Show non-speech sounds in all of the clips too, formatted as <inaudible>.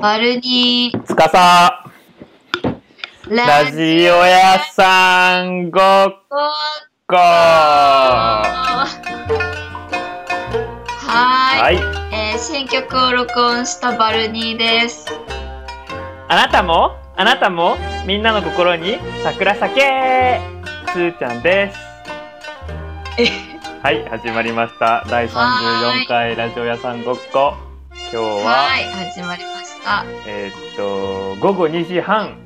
バルニー、つかさ、ラジオ屋さんごっオこはーい、はい。えー新曲を録音したバルニーです。あなたも？あなたも？みんなの心に？桜咲けつーちゃんです。はい、始まりました。第34回ラジオ屋さんごっこ。今日は、はい、始まりました。えーっと、午後2時半、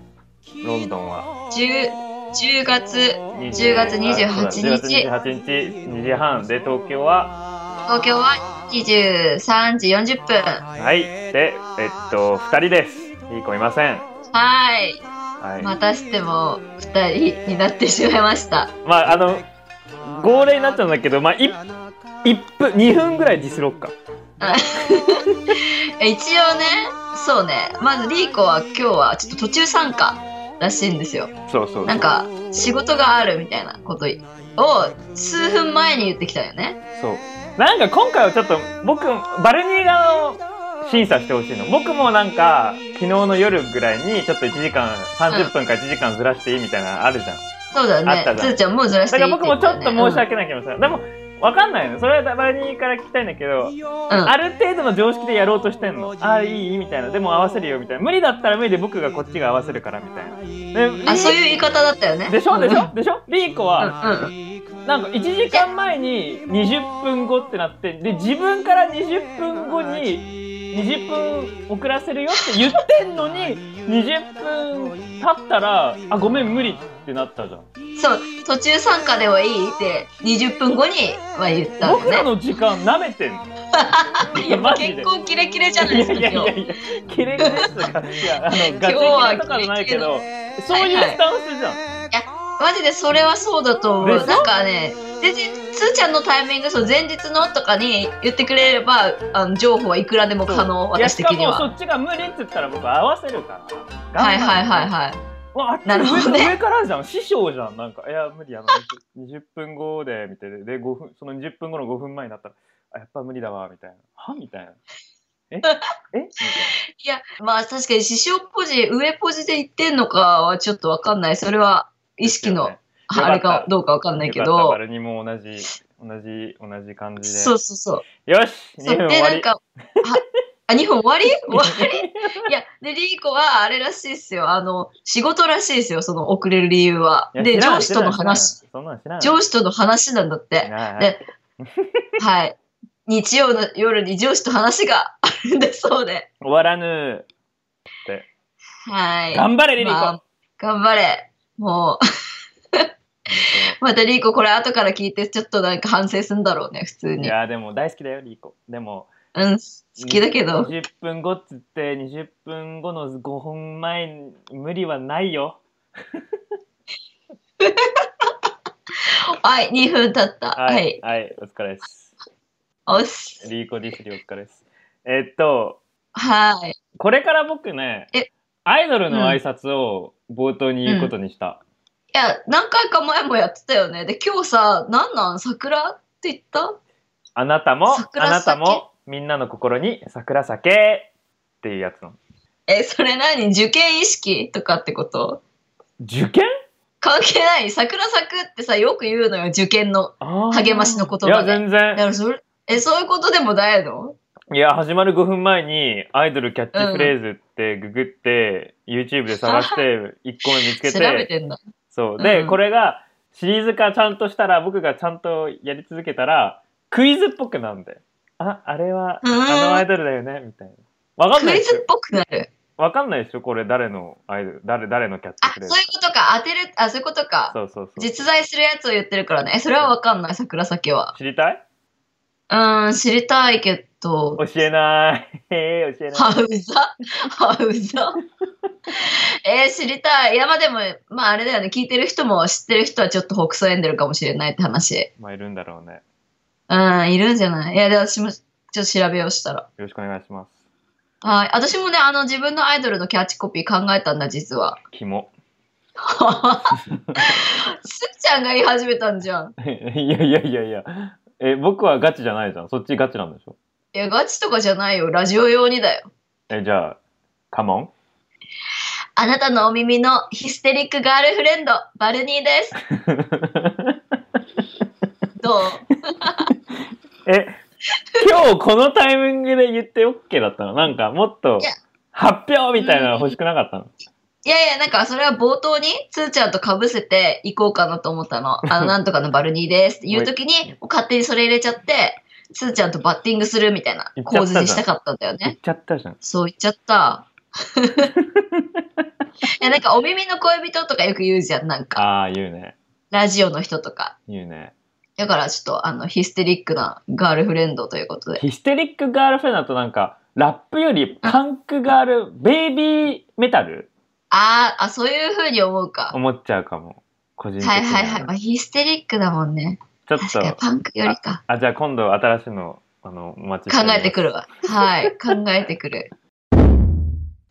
ロンドンは。10, 10月、20 10月28あそうだ10月日、28日、2時半で東京は、東京は23時40分。はい。で、えっと、2人です。いい子いません。はい、はい。またしても2人になってしまいました。まあ、あの、号令になっちゃうんだけど、まあ、1, 分、2分ぐらいディスか。一応ね、そうね、まずリーコは今日はちょっと途中参加らしいんですよ。そうそう。なんか仕事があるみたいなことを数分前に言ってきたよね。そう。なんか今回はちょっと、僕、バルニー側を審査してほしいの。僕もなんか、昨日の夜ぐらいに、ちょっと1時間、30分か1時間ずらしていいみたいなのあるじゃん。そうだねあった。じゃんつーちゃんもうずらしていいだから僕もちょっと申し訳訳ないけどさ、でも、わかんないの。それはバルニーから聞きたいんだけど、うん、ある程度の常識でやろうとしてんの。ああ、いいみたいな。でも合わせるよみたいな。無理だったら無理で僕がこっちが合わせるからみたいな。であそういう言い方だったよね。でしょ？でしうんょでしょ？リーコうんは、うんなんか1時間前に20分後ってなって、で、自分から20分後に20分遅らせるよって言ってんのに、20分経ったら、あ、ごめん、無理ってなったじゃん。そう途中参加ではいいって20分後には言った僕ら。の時間舐めてんの。<laughs> 結構キレキレじゃないですかいやい。やいや、キレキレですかいや、あの、ガチキレとかじゃないけど、キそういうスタンスじゃん。マジでそれはそうだと思う。なんかね、全然、つーちゃんのタイミング、そう前日のとかに言ってくれれば、あの情報はいくらでも可能、いや、私しかもそ的には。っちが無理って言ったら僕合わせるから。はいはいはいはい。わあなるほどね。上上からじゃん。師匠じゃん。なんかいや無理あの 20, 20分後でみたいなで5分その20分後の5分前になったらあやっぱ無理だわみたいな。は？みたいな。え？え？<laughs> みたいいや、まあ確かに師匠ポジ、上ポジで言ってんのかはちょっとわかんない。それは意識の、ですあれかどうかわかんなないけど。バルにも同じ同じ同じ感じで。そうそうそう。よし！2そう分終わり。でなんか、<laughs> あ、あ2分終わり？<laughs> 終わり？いや、で、リーコはあれらしいっすよ。あの、仕事らしいですよ、その遅れる理由は。で、上司との話、上司との話なんだって。で、はい。日曜の夜に上司と話があるんだそうで。終わらぬってはい。頑張れリリコ、まあ頑張れ。もう、またリーコこれ後から聞いてちょっとなんか反省するんだろうね、普通いに。やでも大好きだよリコでもうん、好きだけど。20分後っつって20分後の5分前に無理はないよ <laughs> はい、2分経った。ははいい。はい、お疲れですおっす。リーコディスリお疲れですえっとはい。これから僕ねえアイドルの挨拶を冒頭に言うことにした、いや、何回か前もやってたよね。で、今日さ、なんなん？桜？って言った？あなたも？桜あなた咲も？みんなの心に桜咲けっていうやつの。え、それ何？受験意識とかってこと？受験？関係ない？桜咲くってさ、よく言うのよ、受験の。励ましの言葉で。いや全だか然らそれ、え、そういうことでもないの？いや始まる5分前にアイドルキャッチフレーズってググって、YouTube で探して1個目見つけ調てべてんだ。そう。で、うん。これがシリーズ化ちゃんとしたら、僕がちゃんとやり続けたら、クイズっぽくなんで。あ、あれは、うんあのアイドルだよね、みたいな。わかんクないでしょイズっぽくなる。わかんないでしょこれ誰のアイドル、誰、誰のキャッチあ、フレーズそういうことか。当てる、あ、そういうことか。そうそうそう。実在するやつを言ってるからね。え、それはわかんない、桜咲は。知りたい？うーん、知りたいけど。教えない。へえ、教えない。ハウザハウザえー、知りたい。いや、まあでも、まああれだよね。聞いてる人も知ってる人はちょっと北総エンデルかもしれないって話。まあ、いるんだろうね。うん、いるんじゃない？いや、で、私もちょっと調べようしたら。よろしくお願いします。はい。私もね、あの、自分のアイドルのキャッチコピー考えたんだ、実は。キモ。<laughs> すっちゃんが言い始めたんじゃん。<laughs> いやいやいやいや。え、僕はガチじゃないじゃん。そっちガチなんでしょ？いや、ガチとかじゃないよ。ラジオ用にだよ。え、じゃあ、カモン？あなたのお耳のヒステリックガールフレンド、バルニーです。<laughs> どう？え、今日このタイミングで言って OK だったの？なんかもっと発表みたいなの欲しくなかったの？いやいや、なんかそれは冒頭につーちゃんと被せていこうかなと思ったの。あの、<laughs> なんとかのバルニーですって言うときに、勝手にそれ入れちゃって、つーちゃんとバッティングするみたいな構図にしたかったんだよね。言っちゃったじゃん。そう言っちゃった。<laughs> いや、なんかお耳の恋人とかよく言うじゃん、なんか。ああ、言うね。ラジオの人とか。言うね。だからちょっとあの、ヒステリックなガールフレンドということで。ヒステリックガールフレンドだとなんか、ラップよりパンクガール、ベイビーメタル？あーあ、そういう風に思うか。思っちゃうかも。個人的にはいはいはい。まあ、ヒステリックだもんね。ちょっ確かにと、パンクよりか。あ、じゃあ今度新しいの、あの、お待ち考えてくる。るわ。はい。<laughs> 考えてくる。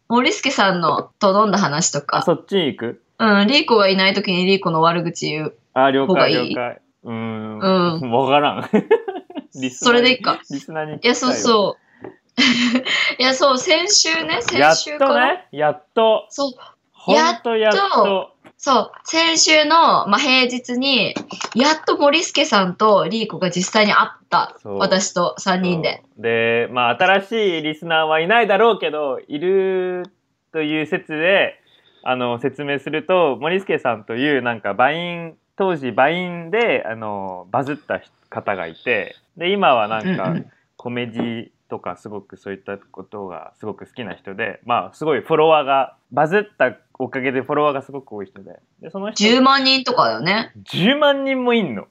森助さんのと飲んだ話とあ、か。そっち行く？うん、リーコがいない時にリーコの悪口言う。あ、了解了解。うーん。うわからん。<laughs> リスナーにそれでいいか。リスナーにいや、そうう。そう。<laughs> いや、そう、先週ね、やっ先週から。とね、やっと。そう、ほんとやっと。そう、先週の、まあ、平日に、やっと森助さんとリーコが実際に会った。私と3人で。で、まあ、新しいリスナーはいないだろうけど、いるという説で、あの、説明すると、森助さんという、なんか、バイン、当時、バインで、あの、バズった方がいて、で、今はなんか、コメディとか、すごくそういったことがすごく好きな人で、まあ、すごいフォロワーが、バズったおかげでフォロワーがすごく多い人で、で、その人、10万人とかだよね。10万人もいんの。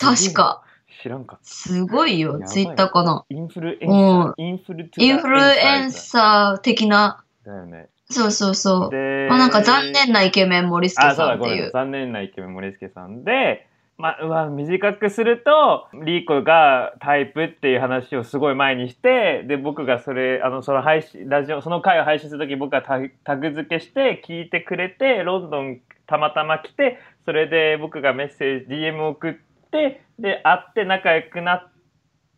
確か。知らんかった。すごいよツイッターかな。インフルエンサー、インフルエンサー的な。だよね。そうそうそう。で、まあなんか残念なイケメン森助あ、そうだ、さんっていう。残念なイケメン森助さんで、まあ、うわ、短くすると、リーコがタイプっていう話をすごい前にして、で、僕がそれ、あの、その配信、ラジオ、その回を配信するとき僕がタタグ付けして聞いてくれて、ロンドンたまたま来て、それで僕がメッセージ、DM を送って、で、会って仲良くなっ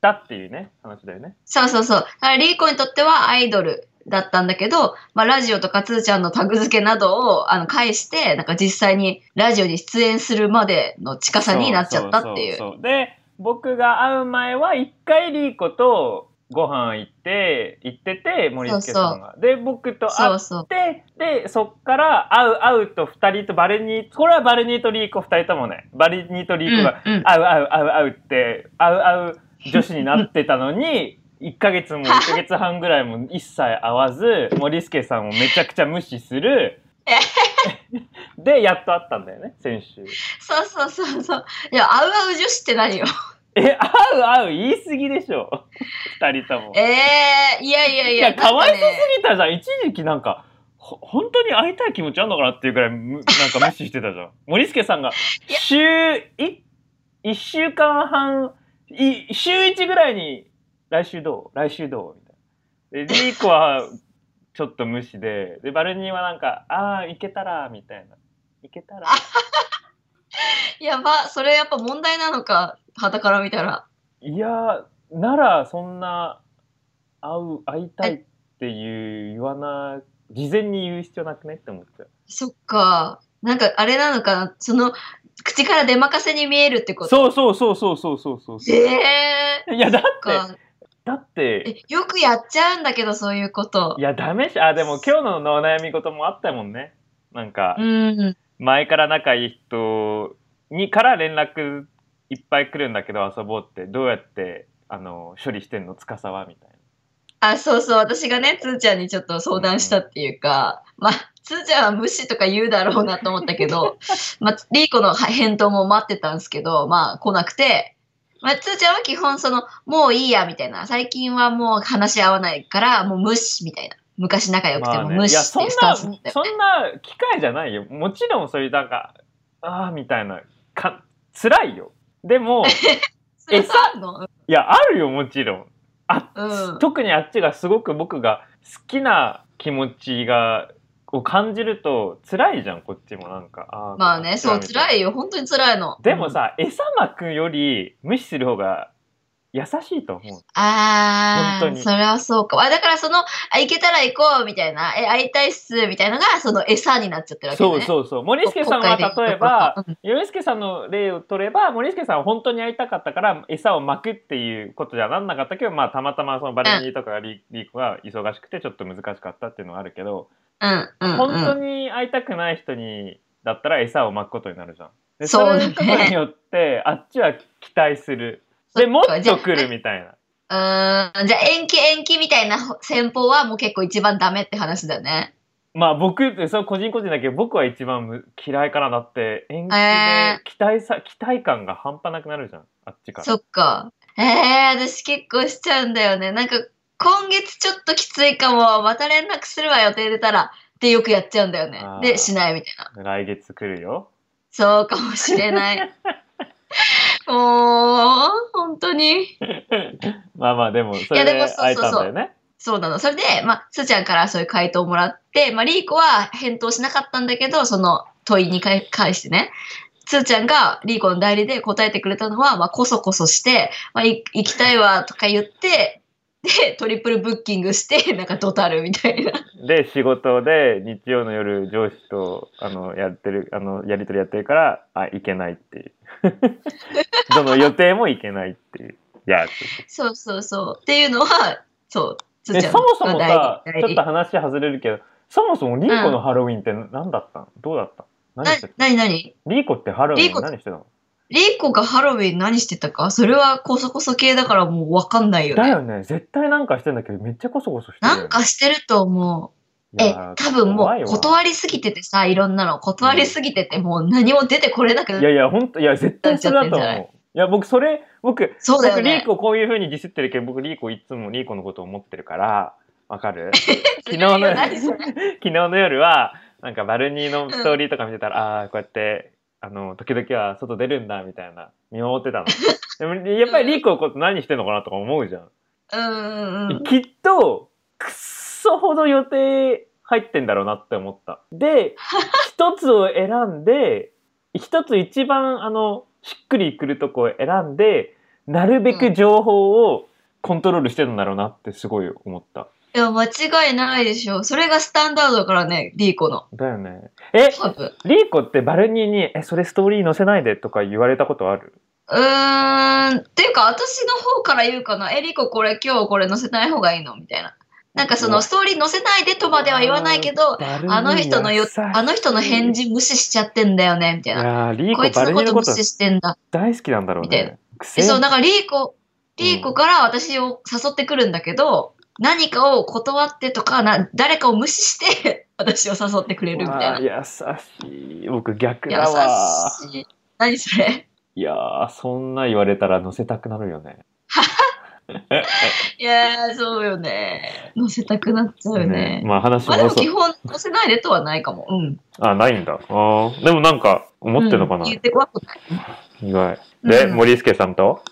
たっていうね、話だよね。そうそうそう。だからリーコにとってはアイドルだったんだけど、まあラジオとかつーちゃんのタグ付けなどをあの返して、なんか実際にラジオに出演するまでの近さになっちゃったっていう。そそそで僕が会う前は一回リーコとご飯行って行ってて森助さんが。で僕と会っそうそう。てでそっから会う会うと2人とバルニーこれはバルニーとリーコ2人ともねバルニーとリーコが会う会う会う会うって会う会う女子になってたのに。1ヶ月も1ヶ月半ぐらいも一切会わず森助さんをめちゃくちゃ無視する <laughs> でやっと会ったんだよね先週そうそうそうそう。いや、あうあう女子って何よ？え、会う会う言い過ぎでしょ。二人とも。ええー、いやいやいや。いや、かわいそすぎたじゃん。一時期なんか、ほ本当に会いたい気持ちあんのかなっていうぐらいむ、なんか無視してたじゃん。森助さんが、週、い、一週間半、い、週一ぐらいに、来週どう？来週どう？みたいな。で、リーコはちょっと無視で、で、バルニーはなんか、ああ、いけたら、みたいな。いけたら。<laughs> やば、それやっぱ問題なのか、はたから見たら。いやならそんな会う会いたいっていう言わな事前に言う必要なくねって思っちゃう。そっか。なんかあれなのかな。その口から出まかせに見えるってこと。そうそうそうそうそうそうそう。ええー、いやだってだって。えよくやっちゃうんだけど、そういうこと。い。やダメしあでも今日のお悩み事もあったもんね。なんかうん。前から仲いい人にから連絡いっぱい来るんだけど遊ぼうって。どうやってあの処理してんの？司は？みたいな。あ、そうそう。私がね、つーちゃんにちょっと相談したっていうか、まあ、つーちゃんは無視とか言うだろうなと思ったけど、<laughs> まあ、リーコの返答も待ってたんですけど、まあ、来なくて、まあ、つーちゃんは基本その、もういいや、みたいな。最近はもう話し合わないから、もう無視、みたいな。昔仲良くても無視っていうスタなンスだったよそんな機会じゃないよ。もちろんそういうなんかああみたいなか辛いよ。でも <laughs> えさいやあるよもちろん。あ、うん。特にあっちがすごく僕が好きな気持ちがを感じると辛いじゃんこっちもなんかあーまあね、そう、辛いいよ。本当に辛いの。でもさ、餌まくより無視する方が優しいと思う。ああ、本当にそれはそうか。あだからその、あ、行けたら行こうみたいな、え、会いたいっすみたいなのが、その餌になっちゃってるわけね。そうそうそう。森助さんは例えばうん、森助さんの例を取れば、森助さんは本当に会いたかったから、餌を巻くっていうことじゃなんなかったけど、まあ、たまたまそのバレニーとかリ,、リーコが忙しくて、ちょっと難しかったっていうのはあるけど、うん、うん、うん。本当に会いたくない人に、だったら餌を巻くことになるじゃん。でそうだねれることによって、あっちは期待する。で、もっと来るみたいな。うーん、じゃあ延期延期みたいな戦法はもう結構一番ダメって話だね。まあ僕それ個人個人だけど僕は一番む嫌いかなだって延期えで期待さ、期待感が半端なくなるじゃんあっちからそっか。ええ私結構しちゃうんだよね。なんか、今月ちょっときついかも、また連絡するわ予定出たら、ってよくやっちゃうんだよねで、しないみたいな。来月来るよそうかもしれない。<laughs> もう、本当に。まあまあでもそれで会えたんだよねそうなの。それで、まあ、すーちゃんからそういう回答をもらって、まあ、リーコは返答しなかったんだけど、その問いに返返してね、つーちゃんがリーコの代理で答えてくれたのは、まあ、こそこそして、まあ、い行きたいわとか言って、で、トリプルブッキングして、<laughs> なんかドタルみたいな。で仕事で日曜の夜上司とあのやってるあのやり取りやってるからあ行けないっていう。<laughs> どの予定も行けないっていう。やつそうそうそう。っていうのは、そう、そもそもがさちょっと話外れるけどそもそもリーコのハロウィンって何だったの、どうだったの？何してた？な、なになに？リーコってハロウィン何してたの？リーコがハロウィン何してたか？それはコソコソ系だからもうわかんないよね。だよね。絶対なんかしてんだけどめっちゃコソコソしてるよね。なんかしてると思う。え多分もうわ。断りすぎててさ、いろんなの。断りすぎてて、もう何も出てこれなくないやいや本当いや絶対それだと思う。い？や僕それ僕そうだよね。僕リー。コこういう風にディスってるけど僕リーコいつもリーコのことを思ってるからわかる？<laughs> 昨日の <laughs> 昨日の夜はなんかバルニーのストーリーとか見てたら、ああこうやってあの時々は外出るんだみたいな見守ってたの。<laughs> でもやっぱりリーコのこと何してんのかなとか思うじゃん、うんうんうん。きっとくっそほど予定入ってんだろうなって思った。で一つを選んで一つ一番あのしっくりくるとこを選んでなるべく情報をコントロールしてるんだろうなってすごい思ったいや、間違いないでしょ。それがスタンダードだからね、リーコの。だよねえ多分。リーコってバルニーに「えそれストーリー載せないで」とか言われたことある？うーん。っていうか、私の方から言うかな。え、リーコこれ今日これ載せない方がいいの？みたいな。なんかそうのわストーリー載せないでとまでは言わないけど、あの人のよ、あの人の返事無視しちゃってんだよね、みたいいな。やーリーこいつのこと無視してんだ。大好きなんだろうみたいね癖？でそう、なんかリーコ、リーコから私を誘ってくるんだけど、何かを断ってとか、な誰かを無視して <laughs> 私を誘ってくれるみたいな。優しい僕逆優だわしい。何それいやーそんな言われたら載せたくなるよね <laughs> いやー、そうよね。乗せたくなっちゃうよね。まあ話まあでも基本乗せないでとはないかも。うん。あないんだあーでもなんか思ってるのかな、うん言って怖くない。意外で、うん森助さんと？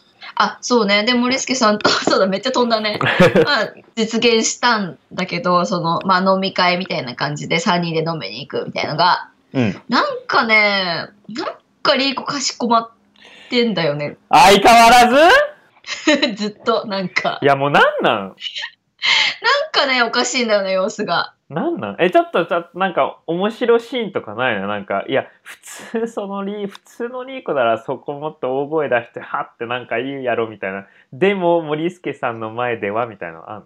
あ、そうね。で、森助さんと、<laughs> そうだ、めっちゃ飛んだね。まあ、実現したんだけど、その、まあ飲み会みたいな感じで3人で飲みに行くみたいなのが、うんなんかね、なんかリーコかしこまってんだよね。相変わらず？<laughs> ずっと、なんかい。やもうなんなん？なんかね、おかしいんだよね、様子が。なんなん？えちょっとちょっとなんか面白シーンとかないの？なんかいや普通そのリー普通のリーコならそこもっと大声出してはってなんか言うやろみたいなでも森助さんの前ではみたいなのあん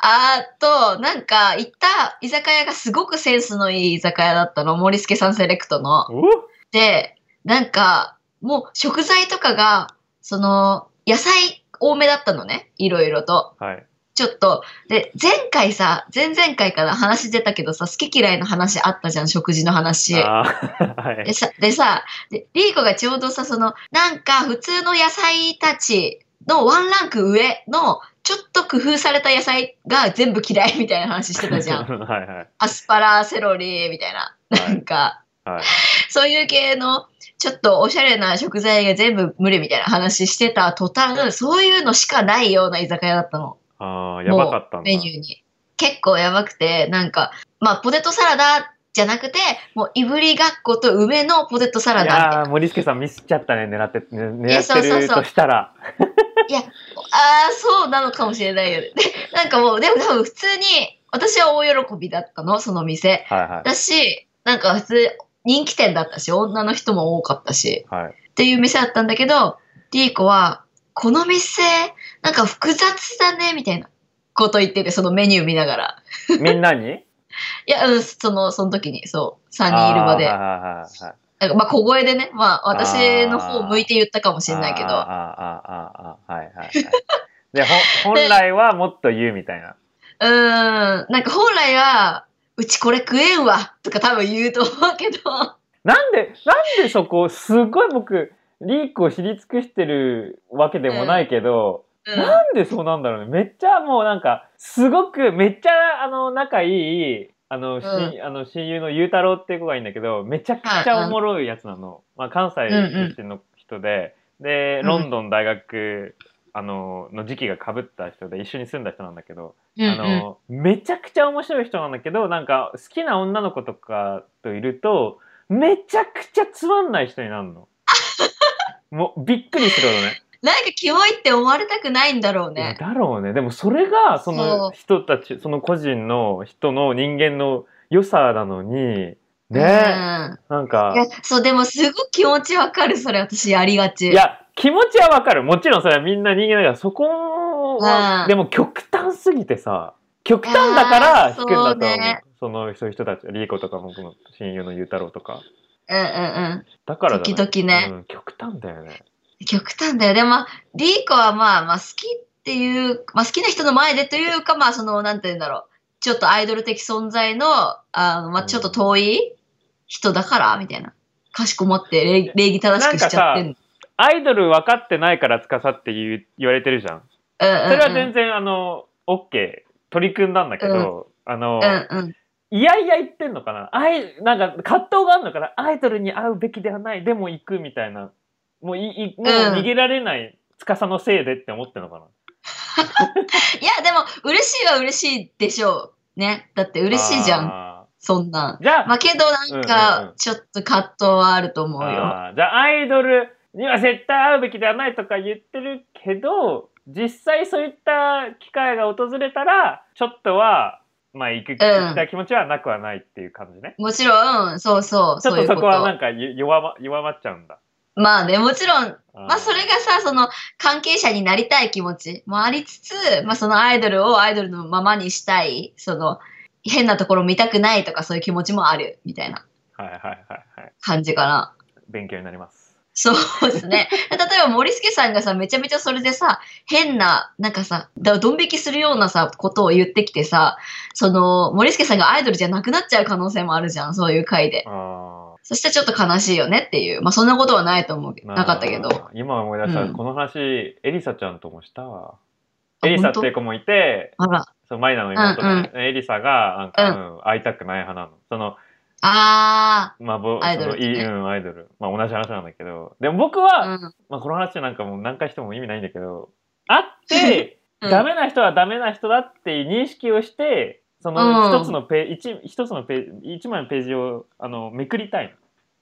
あと、なんか、行った居酒屋がすごくセンスのいい居酒屋だったの。森助さんセレクトの。お？で、なんか、もう食材とかが、その、野菜多めだったのね。いろいろと。はいちょっと、で、前回さ、前々回から話出たけどさ、好き嫌いの話あったじゃん、食事の話。はいでさ、でさで、リーコがちょうどさ、その、なんか普通の野菜たちのワンランク上の、ちょっと工夫された野菜が全部嫌いみたいな話してたじゃん。<laughs> はいはいアスパラ、セロリみたいな。はいなんか、はいそういう系の、ちょっとおしゃれな食材が全部無理みたいな話してた途端、そういうのしかないような居酒屋だったの。ああやばかったんだメニューに。結構やばくて、なんか、まあ、ポテトサラダじゃなくて、もう、いぶりがっこと梅のポテトサラいダみたいな。やー森助さんミスっちゃったね狙ってね狙ってるとしたらいや、ああ、そうなのかもしれないよね。で、<laughs> なんかもう、でも多分普通に、私は大喜びだったの、その店。はいはい。だし、なんか普通、人気店だったし、女の人も多かったし、はい。っていう店だったんだけど、リーコは、この店、なんか複雑だね、みたいなこと言ってて、そのメニュー見ながら。みんなに？<laughs> いや、うんその、その時に、そう、3人いる場で。あーはいはいはいはい。なんかまあ、小声でね、まあ、私の方向いて言ったかもしれないけど、あーあーあーあーはいはいはい。で、ほ <laughs> 本来はもっと言うみたいな。うーん、なんか本来は、うちこれ食えんわ、とか多分言うと思うけど、なんで、なんでそこ、すごい僕、リークを知り尽くしてるわけでもないけど、うん、なんでそうなんだろうね。めっちゃもうなんか、すごく、めっちゃ、あの、仲いい、あの、しうあの親友のゆうたろうっていう子がいいんだけど、めちゃくちゃおもろいやつなの。まあ、関西出身の人で、で、うんロンドン大学、あの、の時期が被った人で、一緒に住んだ人なんだけど、うんうんあの、めちゃくちゃ面白い人なんだけど、なんか、好きな女の子とかといると、めちゃくちゃつまんない人になるの。<laughs> もう、びっくりするほどね。なんかキモいって思われたくないんだろうね。だろうね。でもそれが、そそのう人たち、その個人の人の人間の良さなのに、ねうんなんかそう、でもすごく気持ちわかる、それ私やりがち。いや、気持ちはわかる。もちろんそれはみんな人間だから、そこは、うんでも極端すぎてさ、極端だから弾くんだと思う。そうねそのそういう人たち、リーコとか僕の親友のゆうたろうとか。うんうんうん。だからじゃない時々ねうん、極端だよね。極端だよ。でも、まあ、リーコはまあ、まあ、好きっていう、まあ、好きな人の前でというか、まあ、その、なんて言うんだろう。ちょっとアイドル的存在の、あの、まあ、ちょっと遠い人だから、みたいな。かしこまって礼礼儀正しくしちゃってんの。アイドル分かってないから司って言われてるじゃん。うんうんうん、それは全然、あの、OK。取り組んだんだけど、あの、うんうん。いやいや言ってんのかなアイ、なんか葛藤があるのかなアイドルに会うべきではない、でも行くみたいな。もういい、もう逃げられない、司のせいでって思ってんのかな？<laughs> いや、でも、嬉しいは嬉しいでしょう。ね。だって嬉しいじゃん。ん。そんなん。じゃあ、まあ、けどなんうんうんうんか、ちょっと葛藤はあると思うよ。あーじゃあアイドルには絶対会うべきではないとか言ってるけど実際そういった機会が訪れたらちょっとはまあ行く、行きたい気持ちはなくはないっていう感じね。もちろん、うん、そうそう、ちょっとそこ。そことはなんかゆ弱ま弱まっちゃうんだ。まあね、もちろん、まあそれがさ、その関係者になりたい気持ちもありつつ、まあそのアイドルをアイドルのままにしたい、その変なところ見たくないとかそういう気持ちもあるみたいなはいはいはいはい。感じかな。勉強になります。そうですね。<laughs> 例えば森助さんがさ、めちゃめちゃそれでさ、変な、なんかさ、だドン引きするようなさ、ことを言ってきてさ、その、森助さんがアイドルじゃなくなっちゃう可能性もあるじゃん、そういう回で。あそしてちょっと悲しいよねっていう。まあそんなことはないと思うけど、ーなかったけど。。今思い出した、うんこの話エリサちゃんともしたわ。あエリサっていう子もいて。そうマイナの妹のね、エリサがなんか、うん会いたくない派なの。そのあまあ、ぼアイドルそのいいねうん、アイドル。まあ、同じ話なんだけど。でも僕あ、は、うん。まあ、この話なんかもう何回しても意味ないんだけど、会って、うんダメな人はダメな人だっていう認識をして、そのうん一つのページ、一一つのページ、一枚のページをあのめくりたいの。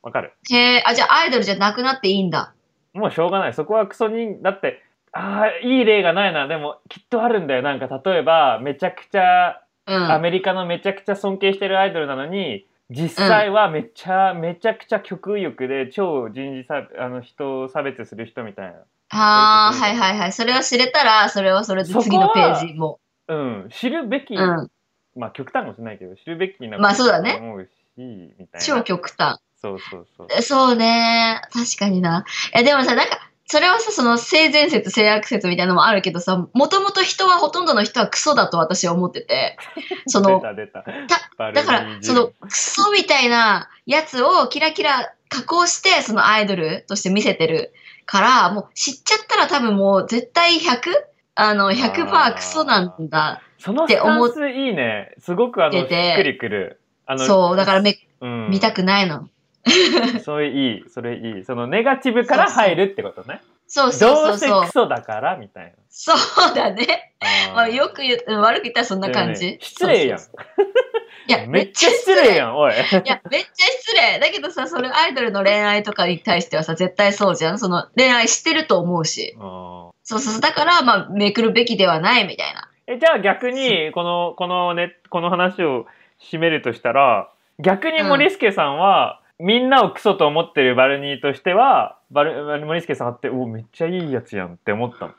わかる？へえ、あ、じゃあアイドルじゃなくなっていいんだ。もうしょうがない。そこはクソに、だって、ああ、いい例がないな。でも、きっとあるんだよ。なんか、例えば、めちゃくちゃ、うん。アメリカのめちゃくちゃ尊敬してるアイドルなのに、実際はめっちゃ、めちゃくちゃ極右翼で超人事さあの人を差別する人みたいな。ああ、はいはいはい。それを知れたら、それはそれで次のページも。うん、知るべき、うん。まあ極端かもしれないけど、知るべきなまあそうだねと思うし、みたいな。超極端。そうそうそう。そうね。確かにな。え、でもさ、なんか、それはさ、その性善説、性悪説みたいなのもあるけどさ、もともと人は、ほとんどの人はクソだと私は思ってて、<laughs> その、出た出た。バルだからその、クソみたいなやつをキラキラ加工して、そのアイドルとして見せてるから、もう知っちゃったら多分もう絶対 100? あの、100%クソなんだ。そのスタンスいいね。すごくあの、しっくりくる。あのそう、だからめ、うん、見たくないの。<laughs> それいい、それいい。そのネガティブから入るってことね。そうそうどそううそうせク。ソだからみたいそうだね。な。まあ、よく言う、うん悪く言ったらそんな感じ。ね失礼やんそうそうそういや、<laughs> めっちゃ失礼やん、おい。いや、めっちゃ失礼。だけどさ、それアイドルの恋愛とかに対してはさ、絶対そうじゃん。その恋愛してると思うし。うんそうそうそう。だから、まあ、めくるべきではないみたいな。え、じゃあ逆に、この、このね、この話を締めるとしたら、逆に森助さんは、みんなをクソと思ってるバルニーとしては、バル、森助さんって、おめっちゃいいやつやんって思ったの？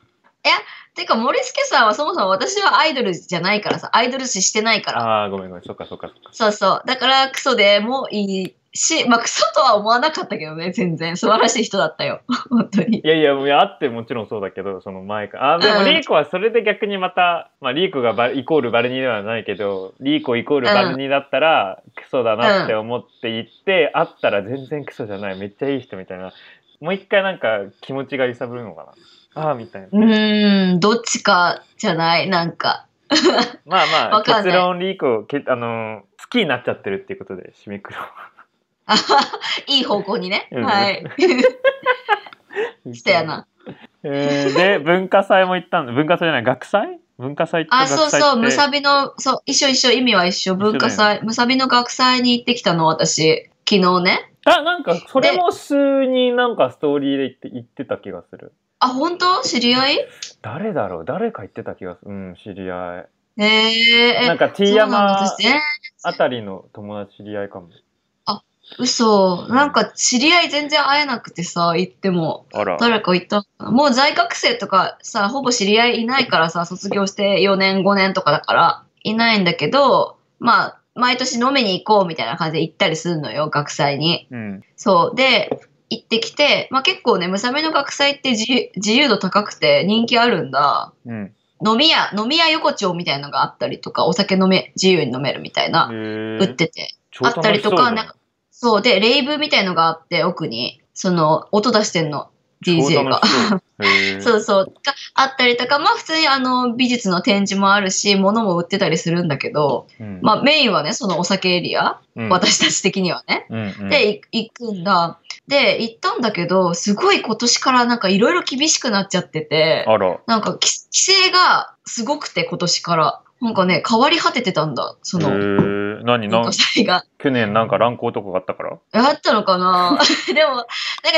てか、森助さんはそもそも私はアイドルじゃないからさ、アイドル視してないから。ああー、ごめんごめん、そっかそっかそっか。そうそう。だから、クソでもいいし、まあ、クソとは思わなかったけどね、全然。素晴らしい人だったよ。<laughs> 本当に。いやいや、いやあってもちろんそうだけど、その前から。あ、でもうんリーコはそれで逆にまた、まあリーコがバイコールバルニーではないけど、リーコイコールバルニーだったら、クソだなって思って言って、会ったら全然クソじゃない、めっちゃいい人みたいな。もう一回なんか気持ちが揺さぶるのかな。ああ、みたいな。うーん、どっちかじゃない、なんか。<laughs> まあまあ、結論リーコ、けあの、好きになっちゃってるっていうことで締めくろあはは <laughs> いい方向にね。うんはい。う。したやな。えーで、文化祭も行ったんだ。文化祭じゃない、学祭？文化祭あ、そうそう、むさびの、そう、一緒一緒、意味は一緒、文化祭、むさびの学祭に行ってきたの、私、昨日ね。あ、なんか、それも数になんかストーリーで言って言ってた気がする。あ、本当？知り合い？誰だろう？誰か言ってた気がする。うん、知り合い。えー、なんか T 山あたりの友達知り合いかも。嘘。なんか知り合い全然会えなくてさ、行っても。あら。誰か行ったもう在学生とかさ、ほぼ知り合いいないからさ、卒業して4年5年とかだから、いないんだけど、まあ、毎年飲みに行こうみたいな感じで行ったりするのよ、学祭に。うん。そう。で、行ってきて、まあ結構ね、むさめの学祭って自由度高くて人気あるんだ。うん。飲み屋、飲み屋横丁みたいなのがあったりとか、お酒飲め、自由に飲めるみたいな、へ売っーてて。超あったりとかなんかそう。で、レイブみたいのがあって、奥に、その、音出してんの、DJ 超が。そう。そう。があったりとか、まあ普通にあの美術の展示もあるし、物も売ってたりするんだけど、うんまあメインはね、そのお酒エリア、うん私たち的にはね。うんうんで、い行くんだ。で、行ったんだけど、すごい今年からなんかいろいろ厳しくなっちゃってて。なんかき規制がすごくて今年から。なんかね、変わり果ててたんだ、そへの、ー。何な文化祭が。去年なんか乱行とかがあったから？あったのかな？<laughs> <laughs> でも、なんか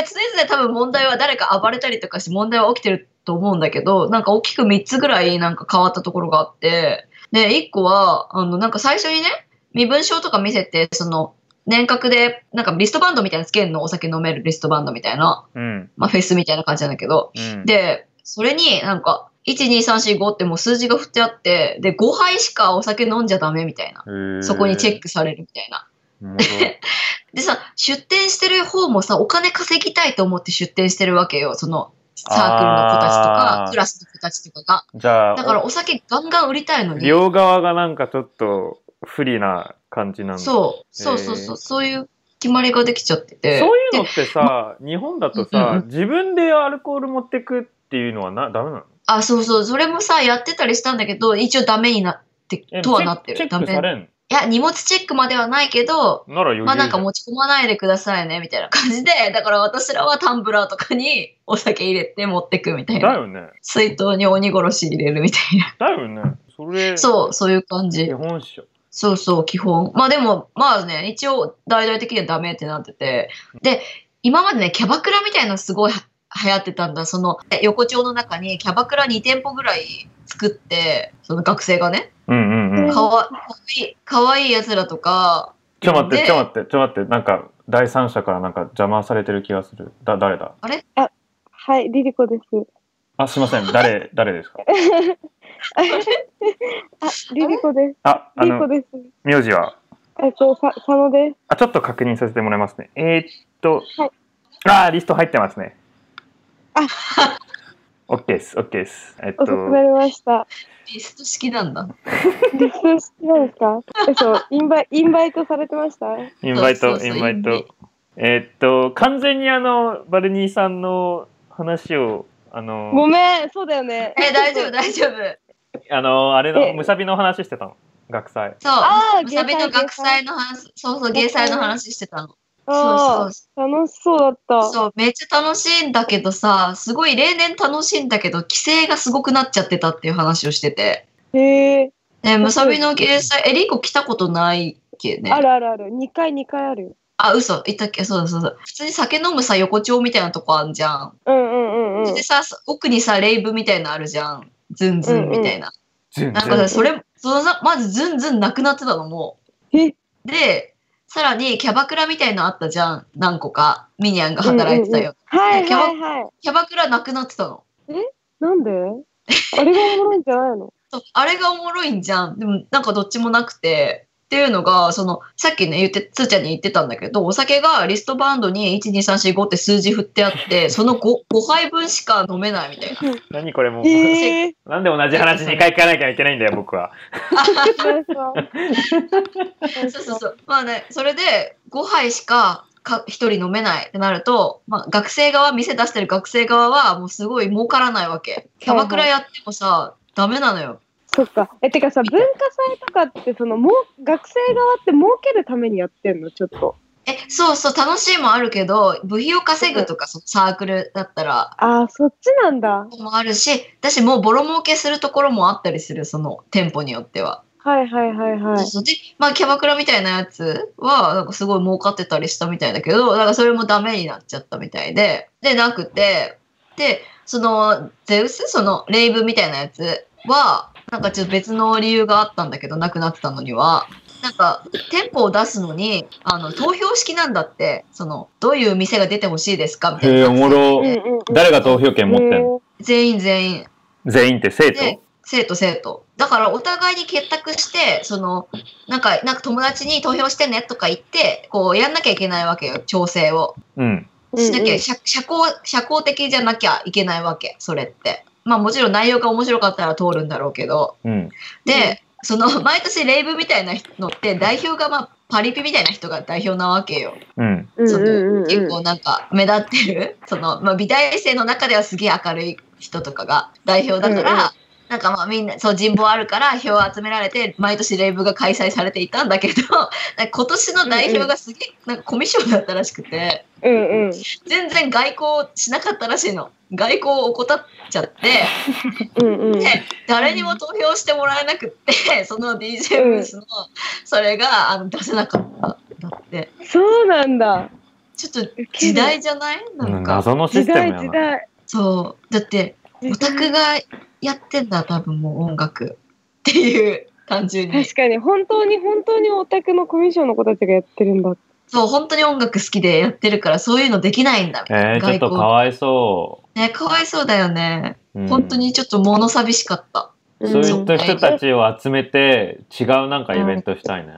常々多分問題は誰か暴れたりとかして問題は起きてると思うんだけど、なんか大きく3つぐらいなんか変わったところがあって、で、1個は、あの、なんか最初にね、身分証とか見せて、その、年額で、なんかリストバンドみたいなのつけるの、お酒飲めるリストバンドみたいな、うん。まあフェスみたいな感じなんだけど、うん。で、それになんか、1、2、3、4、5ってもう数字が振ってあって、で、5杯しかお酒飲んじゃダメみたいな。そこにチェック。クされるみたいな。<laughs> でさ、出店してる方もさ、お金稼ぎたいと思って出店してるわけよ。その、サークルの子たちとかクラスの子たちとかが。じゃあ、だからお酒ガンガン売りたいのに。両側がなんかちょっと不利な感じなんだ。そう、そうそうそう、そういう決まりができちゃってて。そういうのってさ、日本だとうんさ、うん自分でアルコール持ってくっていうのはな、ダメなの？あ、そうそう、それもさ、やってたりしたんだけど、一応ダメになって、えとはなってる。ダメ。いや、荷物チェックまではないけど、なまあなんか持ち込まないでくださいね、みたいな感じで、<laughs> だから私らはタンブラーとかにお酒入れて持ってくみたいな。だよね。水筒に鬼殺し入れるみたいな。だよね。それ、そう、そういう感じ基。本っしょ。そうそう、基本。まあでも、まあね、一応、大々的にはダメってなってて。で、今までね、キャバクラみたいなのすごいは流行ってたんだ。その、横丁の中にキャバクラ2店舗ぐらい作って、その学生がね、うんうんうん。かわいい、かわいい奴らとか、ちょ待って、でちょ待って、ちょ待って、なんか、第三者からなんか邪魔されてる気がする。だ、誰だ？はい、リリコです。あ、すいません。誰、<laughs> 誰ですか？<laughs> あ、リリコです。あ、あの、リリコです。名字は？えっと、さ、佐野です。あ、ちょっと確認させてもらいますね。えー、っと、はいあー、リスト入ってますね。あ、OK です、OK です。えっと、遅くなりました。リスト式なんだ。リスト好きなんですか？え、そう、インバイ、インバイトされてました？インバイト、インバイト。えーっと、完全にあの、バルニーさんの話を、あの、ごめん、そうだよね。え、大丈夫、大丈夫。あの、あれの、えむさびの話してたの？学祭。そうむさびの学祭の話、そうそう、芸祭の話してたの。そうあそうあ、楽しそうだった。そう、めっちゃ楽しいんだけどさ、すごい例年楽しいんだけど、規制がすごくなっちゃってたっていう話をしてて。へえ、ね、むさびの芸祭、え、リコ来たことないっけね。あるあるある。2回、2回あるよ。あ、嘘、言ったっけ？そうだそうだ。普通に酒飲むさ、横丁みたいなとこあんじゃん。うんうんうんうん。でさ、奥にさ、レイブみたいなのあるじゃん。ズンズンみたいな。全なんかさ、それ、そのさ、まずズンズンなくなってたの、もえ？う。で、さらにキャバクラみたいのあったじゃん。何個か。ミニャンが働いてたよ。はいキャバはいはい。キャバクラなくなってたの。なんで？あれがおもろいんじゃないの？<laughs> あれがおもろいんじゃん。でもなんかどっちもなくて。っていうのが、その、さっきね、言って、つーちゃんに言ってたんだけど、お酒がリストバンドに1、2、3、4、5って数字振ってあって、<laughs> その 5, 5杯分しか飲めないみたいな。<laughs> 何これもう、へえ。<laughs> なんで同じ話2回聞かなきゃいけないんだよ、僕は。そうそうそう。まあね、それで5杯しかか1人飲めないってなると、まあ、学生側、店出してる学生側はもうすごい儲からないわけ。キャバクラやってもさ、ダメなのよ。そっか。え、てかさ、文化祭とかって、その、もう、学生側って儲けるためにやってんの？ちょっと。え、そうそう、楽しいもあるけど、部費を稼ぐとか、そサークルだったら、ああ、そっちなんだ。もあるし、私もうボロ儲けするところもあったりする、その店舗によっては。はいはいはいはい。そうそうで、まあ、キャバクラみたいなやつは、なんかすごい儲かってたりしたみたいだけど、なんかそれもダメになっちゃったみたいで、で、なくて、で、その、ゼウス？その、レイブみたいなやつは、なんかちょっと別の理由があったんだけど、なくなってたのには、なんか、店舗を出すのに、あの、投票式なんだって、その、どういう店が出てほしいですか？みたいな。へえ、おもろうん。うんうん。誰が投票権持ってんの？全員全員。全員って生徒？で生徒生徒だからお互いに結託してそのなんかなんか友達に投票してねとか言ってこうやんなきゃいけないわけよ調整をうん。しなきゃ、社交社交的じゃなきゃいけないわけそれってまあもちろん内容が面白かったら通るんだろうけどうん。で、その <laughs> 毎年レイブみたいなのって代表がまあパリピみたいな人が代表なわけよ。うん。その結構なんか目立ってるその、まあ、美大生の中ではすげえ明るい人とかが代表だから、うんうんなんかまあみんなそう人望あるから票を集められて毎年レイブが開催されていたんだけど <laughs> なんか今年の代表がすげえなんかコミュ障だったらしくてうんうん。全然外交しなかったらしいの外交を怠っちゃってうんうん。で誰にも投票してもらえなくって <laughs> その DJ ブースのそれがあの出せなかっただってそうなんだ。ちょっと時代じゃない？なんか。謎のシ時代ステムやな。時代。そう。だって、オタクがやってんだ、多分もう音楽。っていう、単純に。確かに、本当に本当にオタクのコミュ障の子たちがやってるんだ。そう、本当に音楽好きでやってるから、そういうのできないんだ、みたいな。えー、ちょっとかわいそね、かわいそうだよね。う。うん本当にちょっと物寂しかった。そういった人たち。ちを集めて違うなんかイベントしたいね。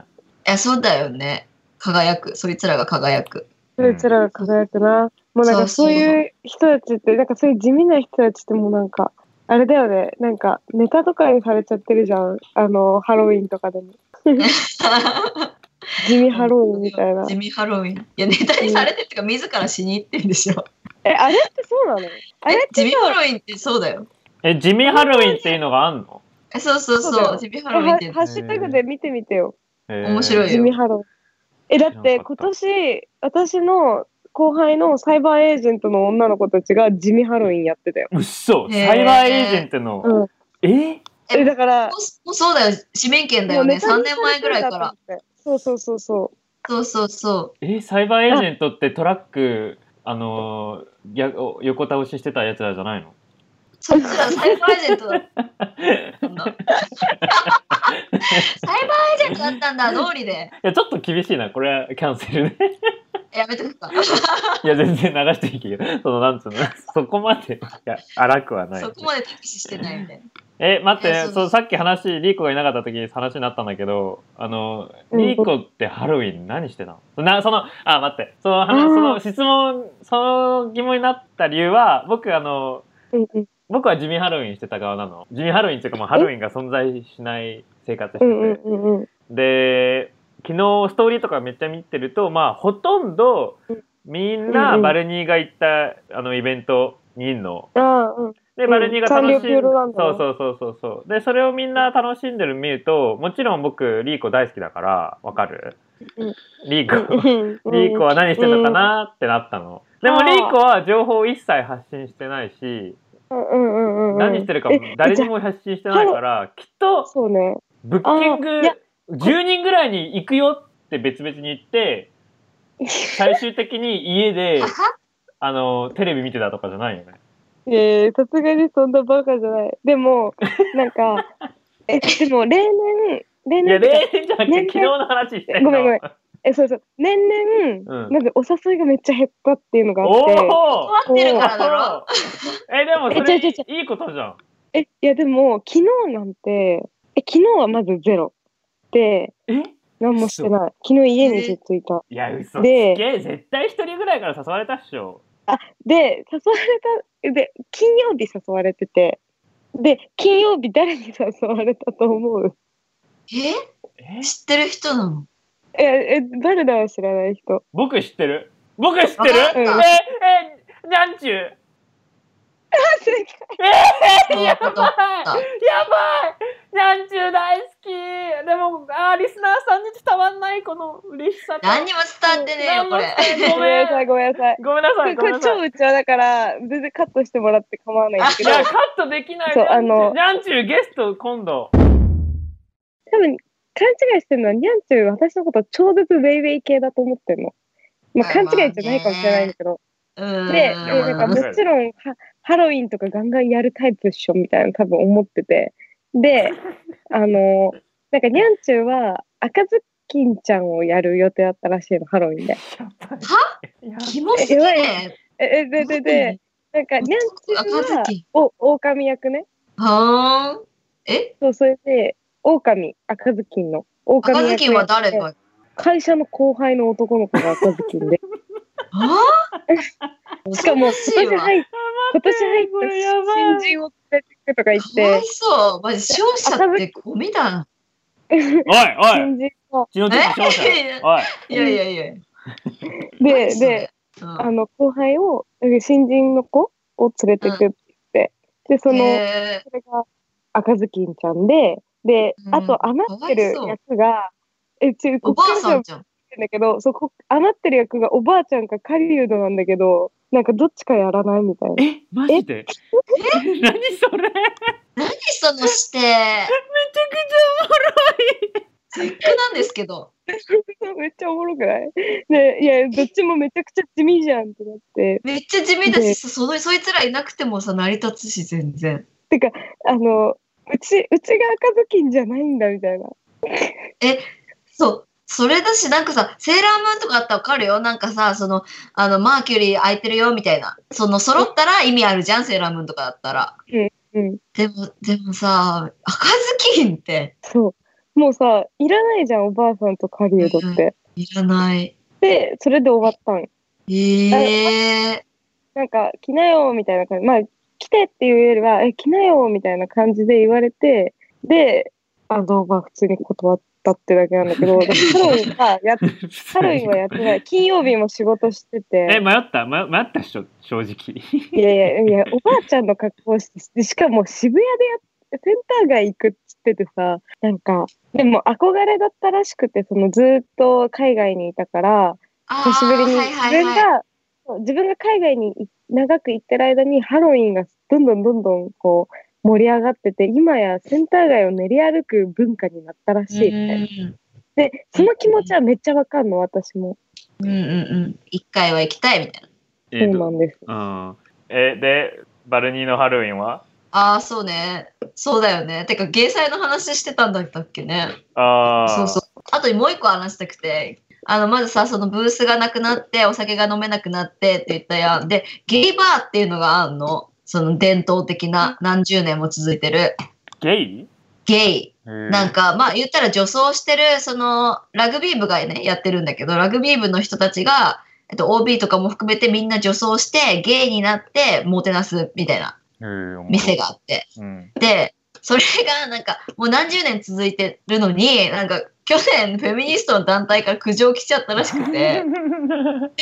いや、そうだよね。輝く。そいつらが輝く。そいつらが輝くな。もうなんかそういう人たちって、なんかそういう地味な人たちってもうなんか、あれだよね。なんかネタとかにされちゃってるじゃん。あの、ハロウィンとかでも。<laughs> 地味ハロウィンみたいな。地味ハロウィン。いや、ネタにされてってか、自らしに行ってんでしょ。え、あれってそうなの？あれえっ、て地味ハロウィンってそうだよ。え、地味ハロウィンっていうのがあんの？えそうそうそうそう。地味ハロウィンってはハッシュタグで見てみてよ。えー面白いよ地味ハロウィン。え、だって今年、私の後輩のサイバーエージェントの女の子たちが地味ハロウィンやってたよ。うっそサイバーエージェントの、うん。え？え、だから、もうもうそうだよ。市民権だよね。3もうネタに年前ぐらいから。そうそうそうそう。そうそうそう。えサイバーエージェントってトラックあのーや横倒ししてたやつらじゃないの？そいつらサイバーエージェントだ。ったんだ。<laughs> サイバーエージェントだったんだ、通りで。いやちょっと厳しいなこれはキャンセルね。やめとくか。<laughs> いや全然流していいけど。そのなんつうの。そこまでいや荒くはない。そこまで敵視してないみたいな。え待ってそうさっき話リーコがいなかった時に話になったんだけどあのうん。リーコってハロウィン何してたの？なそのあ待って。そのその質問その疑問になった理由は僕あの僕は地味ハロウィンしてた側なの。地味ハロウィンっていうかもうハロウィンが存在しない生活してて、うんうん。で昨日ストーリーとかめっちゃ見てるとまあほとんどうんみんなバルニーが行ったあのイベントにいんの。ああ、うん。でうんバルニーが楽しんサンリオピューロランドそうそうそうそうそう。でそれをみんな楽しんでるの見るともちろん僕リーコ大好きだからわかる？うん。リーコ。うん。リーコは何してんのかなってなったの。でもリーコは情報を一切発信してないしうんうんうんうん。何してるかもえ誰にも発信してないからきっとそうね。ブッキングあーいや10人ぐらいに行くよって別々に言って最終的に家で、<laughs> あの、テレビ見てたとかじゃないよね。いやいやさすがにそんなバカじゃない。でも、なんか、<laughs> え、でも例年、例いや、年ってか例年じゃなくて、昨日の話してんのごめんごめんえ、そうそう、年々、うん。なんでお誘いがめっちゃ減ったっていうのがあおって、お待ってるからだろ。え、でもそえれ違う違う違いいことじゃん。え、いやでも、昨日なんて、え、昨日はまずゼロ。で、え？何もしてない。昨日家にずっといた。いや、嘘。つでけ。絶対一人ぐらいから誘われたっしょ。で、誘われた、で、金曜日誘われてて、で、金曜日誰に誘われたと思う？え？え？知ってる人なの？え、え、誰だよ、知らない人。僕知ってる僕知ってる？わかったえ、え、にゃんちゅう？えー、やばいやばいにゃんちゅう大好きでも、あーリスナーさんに伝わんないこの嬉しさと。何にも伝わってねえよ、これ。ごめんごめんなさい、ごめんなさい。ごめんなさい、これこれごめんなさい。超うちわだから、全然カットしてもらって構わないけど、いや、カットできない。そうあのにゃんちゅうゲスト今度。多分、勘違いしてるのは、ニャンチュー、私のこと超絶ウェイウェイ系だと思ってるの。まあ、あ勘違いじゃないかもしれないんだけど。うん。で、んでなんかうんもちろんハ、ハロウィンとかガンガンやるタイプっしょみたいな多分思ってて。で、<laughs> あの、なんかニャンチューは赤ずきんちゃんをやる予定だったらしいの、ハロウィンで。は？やキモすぎね。え、えで、で、で、なんかニャンチューはお、狼役ね。はーん。え？そう、それで、狼、赤ずきんの。赤ずきんは誰が会社の後輩の男の子が赤ずきんで。<laughs> ああ <laughs> しかも今年入っ今年入った新人を連れてくとか言っかわいて、そう。マジ、勝者ってゴミだな。おいおい。新人を、勝者。い。いやいやいや。で、で、うん、あの、後輩を、新人の子を連れてくって。言って、で、その、へそれが赤ずきんちゃんで、で、うんあと余ってるかわい役が、え、ちーおばあさんちじゃん。んだけど、そこ、余ってる役がおばあちゃんか狩人なんだけど、なんかどっちかやらないみたいな。えマジで？え？<laughs> 何それ？めちゃ何そのして？くちゃ絶句なんですけど。<laughs> めっちゃおもろくない？で、いや、どっちもめちゃくちゃ地味じゃんってなって。めっちゃ地味だしさ、そのそいつらいなくてもさ、成り立つし、全然。てか、あの、うち、うちが赤ずきんじゃないんだみたいな。そう。それだし、なんかさ、セーラームーンとかあったらわかるよ。なんかさ、その、あの、マーキュリー空いてるよ、みたいな。その、揃ったら意味あるじゃん、セーラームーンとかだったら。うん。でも、でもさ、赤ずきんって、そう。もうさ、いらないじゃん、おばあさんと狩人って。いらない。で、それで終わったん。ええなんか、来なよ、みたいな感じ。まあ、来てっていうよりは、え、来なよ、みたいな感じで言われて、で、あの、まあ、普通に断ったってだけなんだけど、<laughs> でハロウィンはやっ、<laughs> ハロウィンはやってない。金曜日も仕事してえて、迷った？迷迷ったっしょ正直 <laughs> いやいやいや、おばあちゃんの格好して、でしかも渋谷でやって、センター街行くっつっててさ、なんか、でも憧れだったらしくて、そのずっと海外にいたから、久しぶりにはい自はいはい。分が、そう自分が海外にい長く行ってる間にハロウィンがどんどんどんどんこう盛り上がってて、今やセンター街を練り歩く文化になったらしいみたいな。で、その気持ちはめっちゃわかんの、私も。うんうんうん。一回は行きたいみたいな。そうえーとなんです。うんえでバルニーのハロウィンは？ああ、そうね。そうだよね。てか、芸祭の話してたんだったっけね。ああそうそう。あともう一個話したくて、あの、まずさ、そのブースがなくなって、お酒が飲めなくなってって言ったやん。で、ゲイバーっていうのがあんの。その伝統的な何十年も続いてるゲイ？ゲイ。なんか、まあ言ったら女装してる、その、ラグビー部がね、やってるんだけど、ラグビー部の人たちが、えっと、OB とかも含めてみんな女装して、ゲイになって、もてなすみたいな店があって。うんで、それがなんかもう何十年続いてるのに、なんか去年フェミニストの団体から苦情来ちゃったらしくて、<laughs> でなんか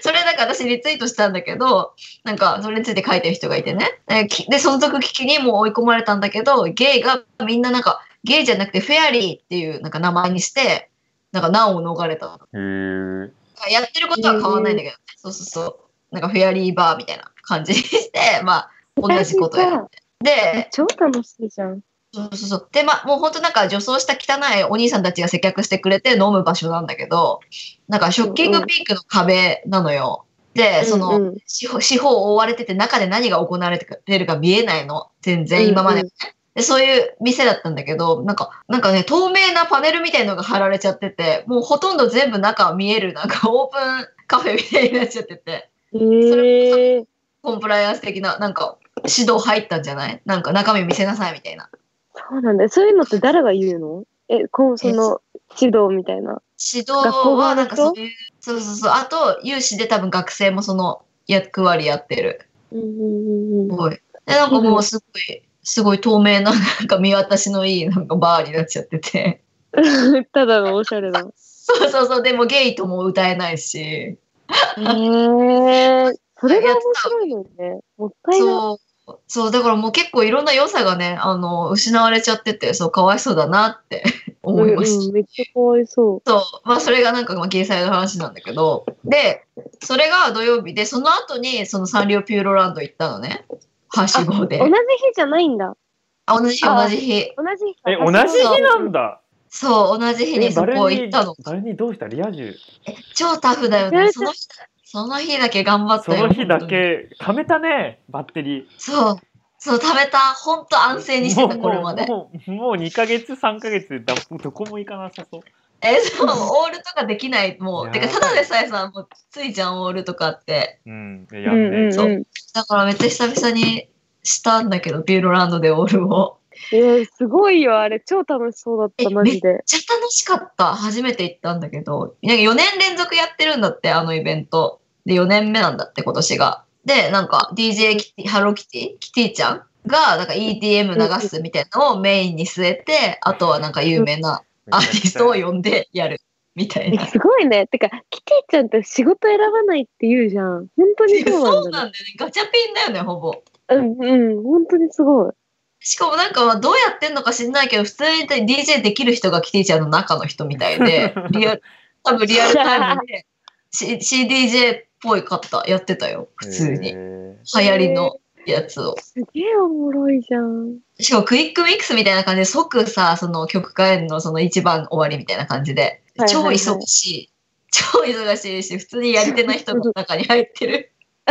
それなんか私リツイートしたんだけど、なんかそれについて書いてる人がいてね。で、その続きにもう追い込まれたんだけど、ゲイがみんななんかゲイじゃなくてフェアリーっていうなんか名前にして、なんか難を逃れたの。へーやってることは変わらないんだけど、ね、そうそうそう。なんかフェアリーバーみたいな感じにして、まあ同じことやって。で、超楽しいじゃん。そうそうそう。で、まあ、もう本当なんか女装した汚いお兄さんたちが接客してくれて飲む場所なんだけど、なんかショッキングピンクの壁なのよ。で、その、うんうん四方四方覆われてて中で何が行われてるか見えないの。全然、今までもね。で、そういう店だったんだけど、なんか、なんかね、透明なパネルみたいのが貼られちゃってて、もうほとんど全部中見える、なんかオープンカフェみたいになっちゃってて、ええコンプライアンス的な、なんか、指導入ったんじゃない？なんか中身見せなさいみたいな。そうなんだ。そういうのって誰が言うの？え、こう、その、指導みたいな。指導はなんかそういう、そうそうそう。あと、有志で多分学生もその役割やってる。うん。すごい。で、なんかもうすごい、すごい透明な、なんか見渡しのいいなんかバーになっちゃってて。<laughs> ただのおしゃれな。そうそうそう。でもゲイとも歌えないし。へえそれが面白いのにね。もったいない。そう。だからもう結構いろんな良さがね、あの、失われちゃってて、そう、かわいそうだなって <laughs> 思いました。うんうん、めっちゃかわいそそう。まあ、それがなんか、まあ、掲載の話なんだけど、で、それが土曜日で、その後に、そのサンリオピューロランド行ったのね。はしごう。で同。じ日じゃないんだ。あ同じ日、あ同じ日。同じ日か。え、同じ日なんだ。そう、同じ日にそこ行ったの。誰にどうした？リア充。え超タフだよね。その日、その日だけ頑張っそたよ。の日だ。け、貯めたね、バッテリー。そう。そう、食べた。ほんと安静にしてた、もうこれまで。もう、もう2ヶ月、3ヶ月だ、どこも行かなさそう。え、そう、オールとかできない。もう、てか、ただでさえさ、もう、ついちゃんオールとかって。うん。うやんねんうんうん。そうだからめっちゃ久々にしたんだけど、ピューロランドでオールを。えー、すごいよ、あれ。超楽しそうだった、えマジで。めっちゃ楽しかった。初めて行ったんだけど、なんか4年連続やってるんだって、あのイベント。で、4年目なんだって、今年が。で、なんか DJ キティ、ハローキティキティちゃんが、なんか EDM 流すみたいなのをメインに据えて、あとはなんか有名なアーティストを呼んでやるみたいえな。すごいね。てか、キティちゃんって仕事選ばないって言うじゃん。本当にそうそうなんだね。なんだよね。ガチャピンだよね、ほぼ。うんうん、本当にすごい。しかもなんかまあどうやってんのか知んないけど、普通に DJ できる人がキティちゃんの中の人みたいで、<laughs> リアル、多分リアルタイムで C- CDJ っぽい方やってたよ、普通に。へ流行りのやつを。すげえおもろいじゃん。しかもクイックミックスみたいな感じで即さ、その曲変えるのその一番終わりみたいな感じで、超忙しい。超忙しいし、普通にやり手な人の中に入ってる。<laughs>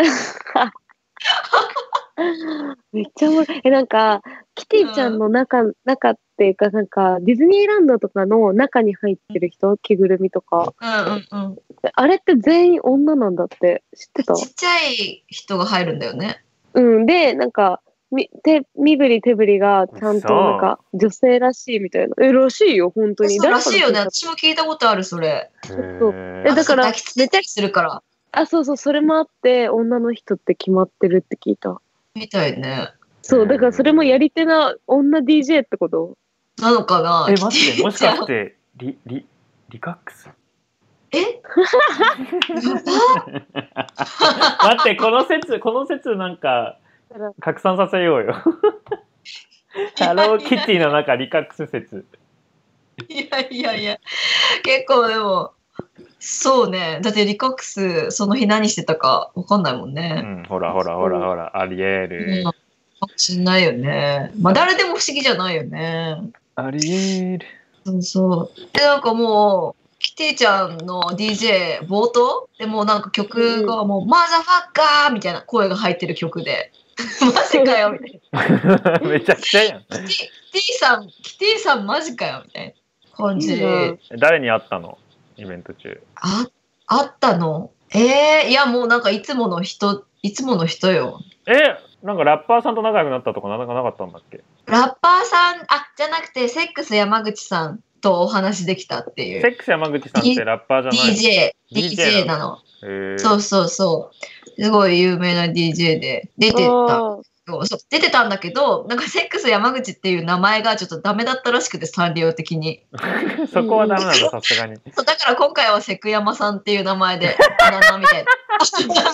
<laughs> めっちゃおもろい。え、なんか、キティちゃんの中、中っていうか、なんか、ディズニーランドとかの中に入ってる人、着ぐるみとか。うんうんうん。あれって全員女なんだって知ってた？ちっちゃい人が入るんだよね。うん。で、なんか、み、手、身振り手振りがちゃんと嘘なんか女性らしいみたいな。え、らしいよ、本当に。そうらしいよね。私も聞いたことある、それ。えだから抱きついたりするから。たあ、そうそう、それもあって、女の人って決まってるって聞いた。みたいね。そう、だからそれもやり手な女 DJ ってこと？なのかな？え、待って、もしかして、リ、リ、リカックス？え？<laughs> 待って、この説、この説なんか、拡散させようよ。ハローキティの中、リカックス説。いやいやいや、結構でも、そうね。だってリカックス、その日何してたかわかんないもんうね。ん、ほらほらほらほら、ありえうんる。かもしんないよね。まあ誰でも不思議じゃないよね。ありえる。そうそう。で、なんかもう、キティちゃんの DJ 冒頭？でもうなんか曲がもう、マザファッカーみたいな声が入ってる曲で、<laughs> マジかよみたいな。<laughs> めちゃくちゃやん。キティ、キティさん、キティさんマジかよみたいな感じいいな誰に会ったの？イベント中。あ、あったの？ええいやもうなんかいつもの人、いつもの人よ。え、なんかラッパーさんと仲良くなったとかなんかなかったんだっけ？ラッパーさん、あ、じゃなくて、セックス山口さんとお話できたっていう。セックス山口さんってラッパーじゃない DJ、DJ なの。そうそうそう。すごい有名な DJ で出てた。そう出てたんだけど、なんかセックス山口っていう名前がちょっとダメだったらしくて、サンリオ的に。<laughs> そこはダメなんだ、さすがに。そうだから今回はセク山さんっていう名前で、みたいな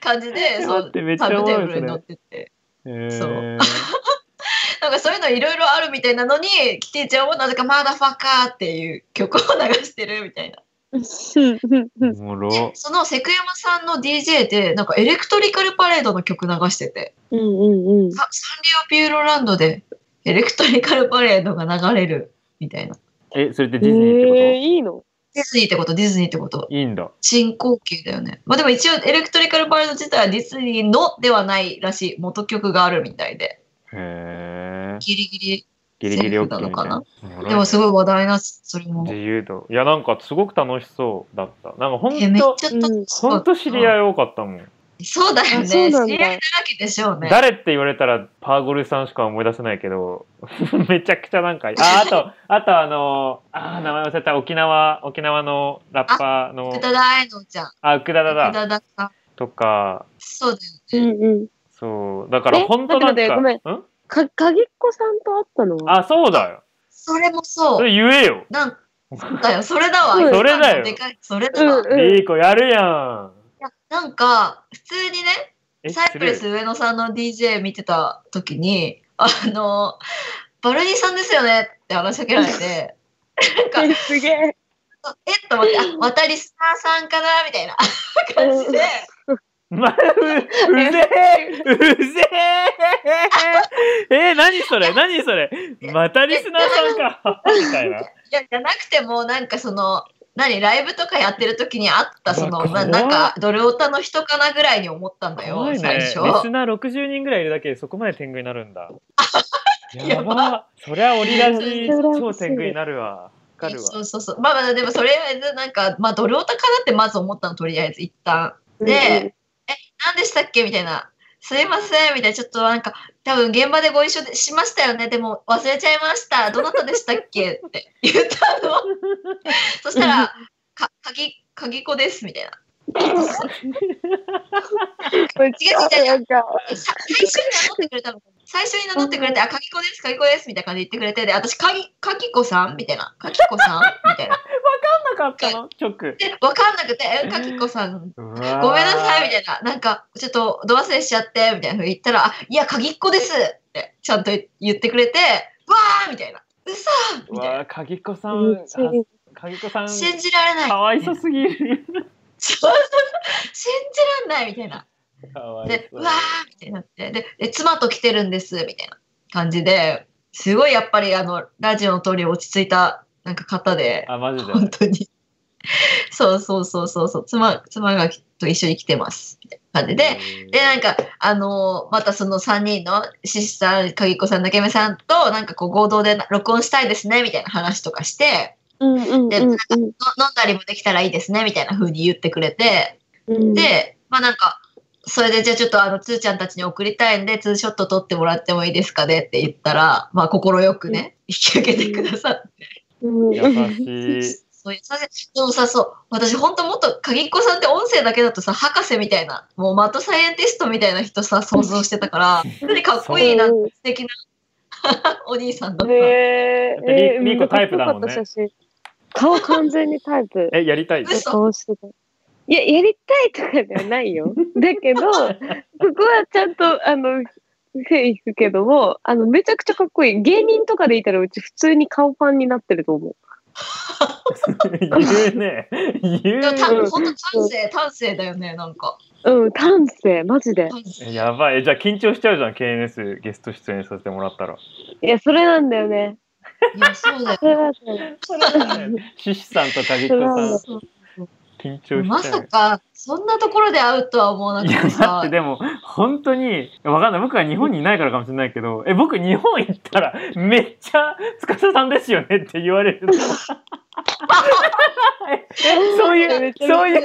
感じで、そう、待ってめっちゃタイムテーブルに乗ってて。そう <laughs> なんかそういうのいろいろあるみたいなのに、キティちゃんもなぜかマーダファッカーっていう曲を流してるみたいな。もろ。そのセクヤマさん。の DJ で、なん。かエレクトリカルパレードの曲流してて、うん。うん。うん。サンリオピューロランドでエレクトリカルパレードが流れるみたいな。え、それってディズニーってこと、えー、いいのディズニーってこと、ディズニーってこと。いいん。だ。進行形だよね。まあでも一応エレクトリカルパレード自体はディズニーのではないらしい元曲があるみたいで、へえ。ギリギリ。ギリギリ OK フなのかな？みたいなでもすごい話題な、それも。自由度。いや、なんかすごく楽しそうだった。なんかほえ、めっんと、ちゃ楽しかったほんと知り合い多かったもん。そうだよね。知り合いだらけでしょうね。誰って言われたらパーゴルさんしか思い出せないけど、<laughs> めちゃくちゃなんか、あ、あと、あとあの、あー、名前忘れた、沖縄、沖縄のラッパーの福、田大のちゃん。あ、福田だ福だ、田ださん。とか、そうだうよね。んうん。そう、だからえ？ほんとなんか、待って待ってん？か、鍵っ子さんと会ったのは？あ、そうだよ。それもそ。そうれ言えよ。なんだよ、それだわ。うんそれだよでかいそれだわ。うんうんリーコやるやん。いやなんか、普通にね、えサイプレス上野さんの DJ 見てた時に、あの、バルニーさんですよね？って話しかけられて、なんか、すげえ。えっと思って、あ、またリスナーさんかな？みたいな感じで、ま <laughs> う、うぜえうぜええー、何それ？何それ？またリスナーさんかみたいな。いや、じゃなくても、なんかその、何、ライブとかやってる時にあった、その、うわ怖っななんか、ドルオタの人かなぐらいに思ったんだよ、ね。最リス初。ナー60人ぐらいいるだけでそこまで天狗になるんだ。や <laughs> やば。そりゃオリラジそれは超天狗になるわ。わかるわ。そうそうそう。まあまあ、でもそれは、なんか、まあ、ドルオタかなってまず思ったの、とりあえず、一旦。で、何でしたっけ？みたいな。すいません、みたいな。ちょっとなんか、多分現場でご一緒でしましたよね。でも忘れちゃいました。どなたでしたっけ？って言ったの。<laughs> そしたら、か、鍵、鍵子です、みたいな。めっちゃなんか、えさ最初に名乗ってくれたの。最初に名乗ってくれて、あ、鍵子です、鍵子です、みたいな感じで言ってくれて、で、私、鍵、鍵子さん？みたいな。鍵子さん？みたいな。なかったの？直。で、わかんなくて、え、鍵子さんごごめんなさいみたいな、なんか、ちょっと、ど忘れしちゃって、みたいなふうに言ったら、あ、いや、鍵っ子です。って、ちゃんと言ってくれて、わーみたいな、うそみたいな、わあ、鍵子さめんっちゃいい、鍵子さん、信じられない。かわいそすぎる。信じられないみたいな。で、そう。わーみたいになって、で、で妻と来てるんです、みたいな感じで、すごいやっぱり、あの、ラジオの通り落ち着いた、なんか方で、あ、マジで？本当に。<laughs> そうそうそうそうそう、妻、妻がと一緒に来てます、みたいな感じで、で、なんか、あのーまたその3人の、シスさん、鍵子さん、竹目さんと、なんかこう合同で録音したいですね、みたいな話とかして、うんうんで、うんなんかの飲んだりもできたらいいですね、みたいな風に言ってくれて、うん。で、まあなんか、それでじゃあちょっとあの、つーちゃんたちに送りたいんで、ツーショット撮ってもらってもいいですかねって言ったら、まあ快くね、引き受けてくださって。うん優しい。そう優しい。でもさ、そう、私本当もっと、鍵っ子さんって音声だけだとさ、博士みたいな、もうマッドサイエンティストみたいな人さ、想像してたから、本当にかっこいいな、うん素敵な <laughs> お兄さんだった。へえ。だってリリーコタイプだもんね顔完全にタイプ。<laughs> え、やりたい？嘘顔してた。いや、やりたいとかではないよ。だけど、<laughs> ここはちゃんと、あの、手いくけども、あの、めちゃくちゃかっこいい。芸人とかでいたら、うち普通に顔ファンになってると思う。言うね。言うでもたうん本当端正、端正だよね、なんか。うん、丹精、マジで。やばい。えじゃあ緊張しちゃうじゃん、KNS ゲスト出演させてもらったら。いや、それなんだよね。いや、そうだよそ。<laughs> れなんだよ。シシさんと鍵子さん、そう緊張ましちゃう。さか、そんなところで会うとは思わないかや、ったさだって。でも、本当に、わかんない。僕は日本にいないからかもしれないけど、え、僕日本行ったら、めっちゃ、司さんですよねって言われる <laughs> そういう、そういう、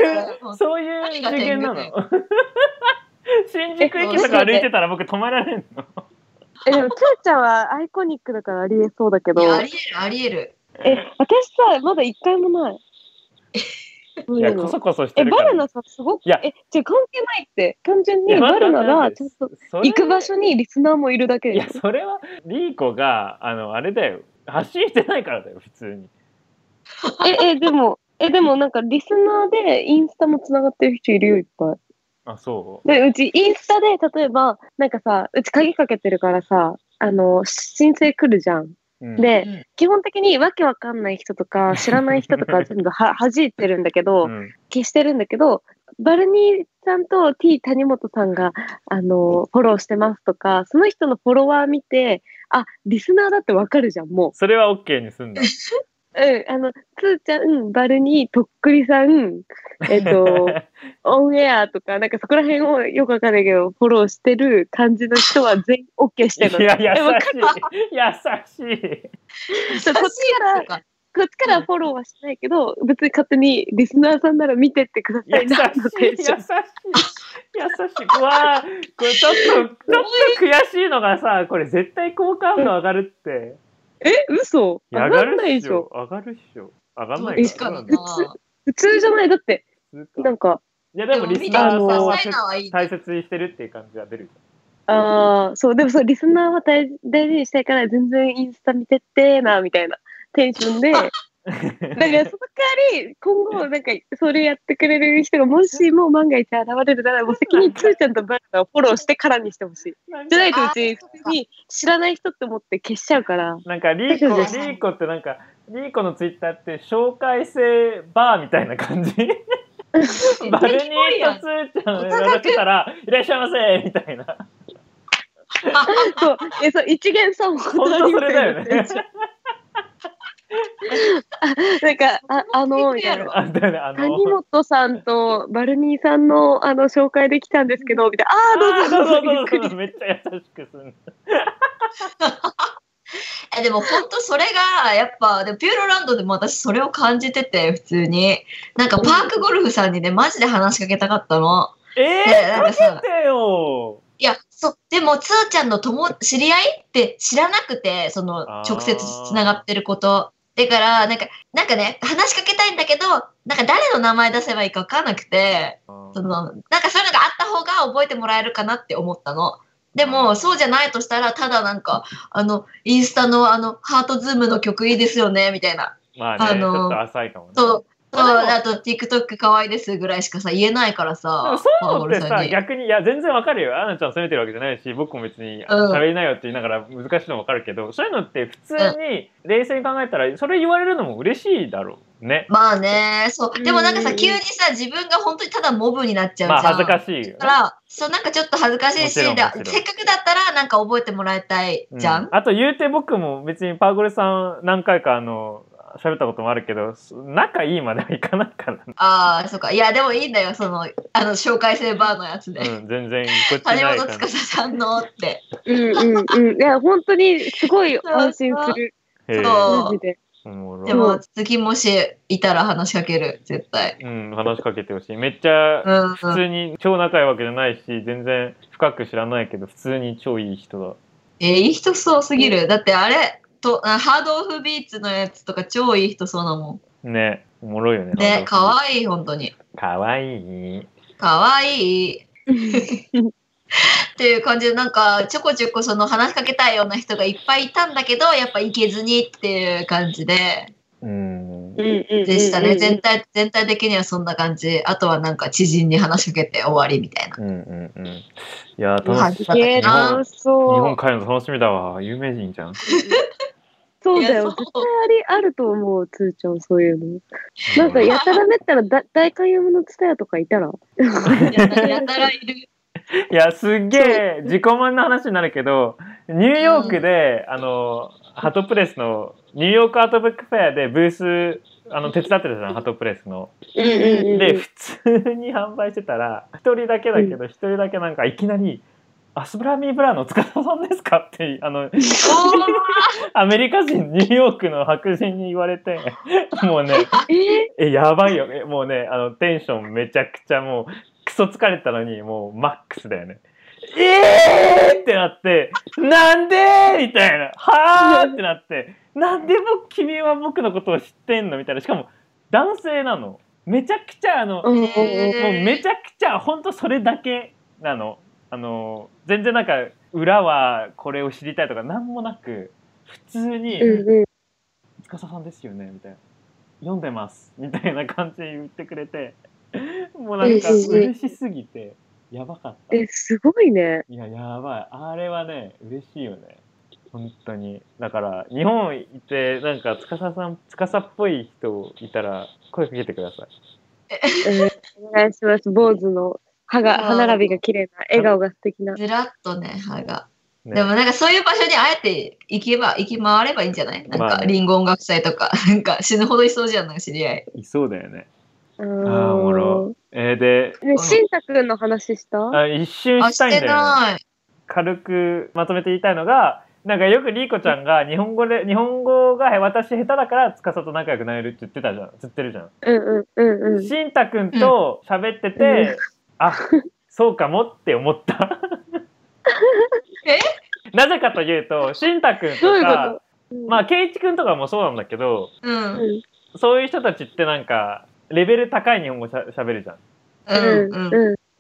そういう次元なの？何。<laughs> 新宿駅とか歩いてたら僕止められんの？え、でも、つーちゃんはアイコニックだからありえそうだけどい、やありえる、ありえる。え、私さ、まだ一回もない。<laughs> いや、こそこそしてえ、るから。バルナさ、すごく、いやえ、じゃ関係ないって、単純にいやバルナがちゃんと行く場所にリスナーもいるだけいやでしょ。それはリーコがあのあれだよ発信してないからだよ普通にえ、え、でも、え、でもなんかリスナーでインスタもつながってる人いるよ、いっぱい。あそで、うちインスタで、例えば、なんかさ、うち鍵かけてるからさ、あの、申請来るじゃん。で、うん。基本的にわけわかんない人とか、<laughs> 知らない人とか全部は弾い <laughs> てるんだけど、うん。消してるんだけど、バルニーさんと T 谷本さんが、あの、フォローしてますとか、その人のフォロワー見て、あ、リスナーだってわかるじゃん、もそれは OK にすんだ。う。うん、あの、つーちゃん、バルニー、とっくりさん、<laughs> えっと、オンエアとか、なんかそこら辺をよくわかんないけど、フォローしてる感じの人は全員 OK してるの。いや、えわか優しい。優しい。そうこっちからかこっちからフォローはしないけど、別に勝手にリスナーさんなら見てってくださ優しい。いな、のテ優しい。優しい。うわーこれちょっと、ちょっと悔しいのがさ、これ絶対好感度上がるって。え、嘘？上がんないでしょ。上がるっしょ。上がんないか。ちかな？そうなんだ普通じゃない？だって、なんか、いや、でもリスナーさんは大切にしてるっていう感じが出るああ、そう、でもそう、リスナーは大大事にしたいから、全然インスタ見てってな、みたいなテンションで、だからその代わり、今後、なんか、それやってくれる人が、もしもう万が一現れるなら、もう先につーちゃんとバナナをフォローしてからにしてほしい。じゃないとうち、普通に知らない人って思って消しちゃうから。なんかリーコ、リーコってなんか、リーコのツイッターって紹介制バーみたいな感じバルニーとつーちゃんをやらせたら、いらっしゃいませみたいな。そう、え、そう、一元さん本当それだよね。<laughs> なんか、ああの、みたいな。あだよね、あの、谷本さんとバルニーさんのあの紹介できたんですけど、みたいな。ああ、どうぞどうぞあーゆっくりどうぞどうぞ。めっちゃ優しくする。<laughs> えでも本当それがやっぱでもピューロランドでも私それを感じてて普通に。なんかパークゴルフさんにねマジで話しかけたかったの。えねー、かなんかさけてよ。いやそでもつーちゃんの友知り合いって知らなくてその直接つながってることだからなんかなんかね話しかけたいんだけどなんか誰の名前出せばいいか分かんなくてそのなんかそういうのがあった方が覚えてもらえるかなって思ったの。でも、そうじゃないとしたら、ただなんか、あの、インスタのあの、ハートズームの曲いいですよね、みたいな。まあね、あのーちょっと浅いかもね。そう、そう、まあと TikTok 可愛いですぐらいしかさ、言えないからでさも、そういうのってさ逆にいや全然わかるよ。アナちゃん責めてるわけじゃないし僕も別にうん。喋りなよって言いながら難しいのわかるけど、そういうのって普通に冷静に考えたらそれ言われるのも嬉しいだろうね。まあね、そう。でもなんかさ、うん急にさ、自分が本当にただモブになっちゃうじゃん。まあ恥ずかしいよね。だから、そう、なんかちょっと恥ずかしいし、せっかくだったら、なんか覚えてもらいたいじゃん。うあと言うて僕も別にパーゴレさん何回かあの喋ったこともあるけど仲いいまではいかないから、ああ、そうか。いや、でもいいんだよ、その、あの、紹介制バーのやつで。うん、全然こっち谷ないから本司さんのって。うんうんうん。いや、本当にすごい安心する。そうで。おもろでも、次もしいたら話しかける、絶対。うん、話しかけてほしいめっちゃうん、普通に超仲いいわけじゃないし全然深く知らないけど普通に超いい人だえーいい人そうすぎる。だってあれ、とあハードオフビーツのやつとか超いい人そうだもねおもろいよねん。ね、かいわいい、本当に。かわいいかわいい。<laughs> っていう感じで、なんか、ちょこちょこその話しかけたいような人がいっぱいいたんだけど、やっぱ行けずにっていう感じで、うんでしたね。全体、全体的にはそんな感じ。あとはなんか知人に話しかけて終わりみたいな。うんうんうんいや楽しいはすげえ楽し日。本帰るの楽しみだわ有名人じゃん <laughs> そうだよ。絶対ありあると思う、つーちゃん、そういうの。なんか、やたらめったらだ大観山のツタヤとかいたら。やたらやたらいる。いやすっげえ自己満の話になるけどニューヨークで、あのハトプレスのニューヨークアートブックフェアでブースあの手伝ってたじゃんハトプレスの。で普通に販売してたら一人だけだけど一人だけなんかいきなり「アスブラミーブラの塚田さんですか? <laughs>」ってあのアメリカ人ニューヨークの白人に言われて <laughs> もうねえ？えやばいよえもうねあのテンションめちゃくちゃもうクソ疲れたのにもうマックスだよね。えーってなって「なんで?」みたいな「はあ?」ってなって「なんで僕君は僕のことを知ってんの?」みたいなしかも男性なのめちゃくちゃあの、もうめちゃくちゃ本当それだけなの。あの全然なんか裏はこれを知りたいとか何もなく普通にうんうん「司さんですよね」みたいな「読んでます」みたいな感じで言ってくれて <laughs> もうなんか嬉しすぎてやばかった。え、すごいね。いややばい。あれはね嬉しいよね。本当に。だから日本行ってなんか司さん司っぽい人いたら声かけてください。<laughs> うん。お願いします。坊主の歯が、うん歯並びが綺麗な、笑顔が素敵な。ずらっとね、歯が。ねでもなんかそういう場所にあえて行けば、行き回ればいいんじゃない？なんか、リンゴ音楽祭とか、<laughs> なんか死ぬほどいそうじゃん、なんか知り合い。いそうだよね。あああ、おもろ。えー、で、ね、しんたくんの話した？あ一瞬あ、したいんだよね。ない。軽くまとめて言いたいのが、なんかよくリーコちゃんが日本語で、日本語が私下手だから司と仲良くなれるって言ってたじゃん。言ってるじゃん。うんうんうんうん。しんたくんと喋ってて、うんあ、そうかもって思った。え？なぜかというと、しんたくんとか、と？まあ、ケイチくんとかもそうなんだけど、そういう人たちってなんか、レベル高い日本語しゃ喋るじゃん。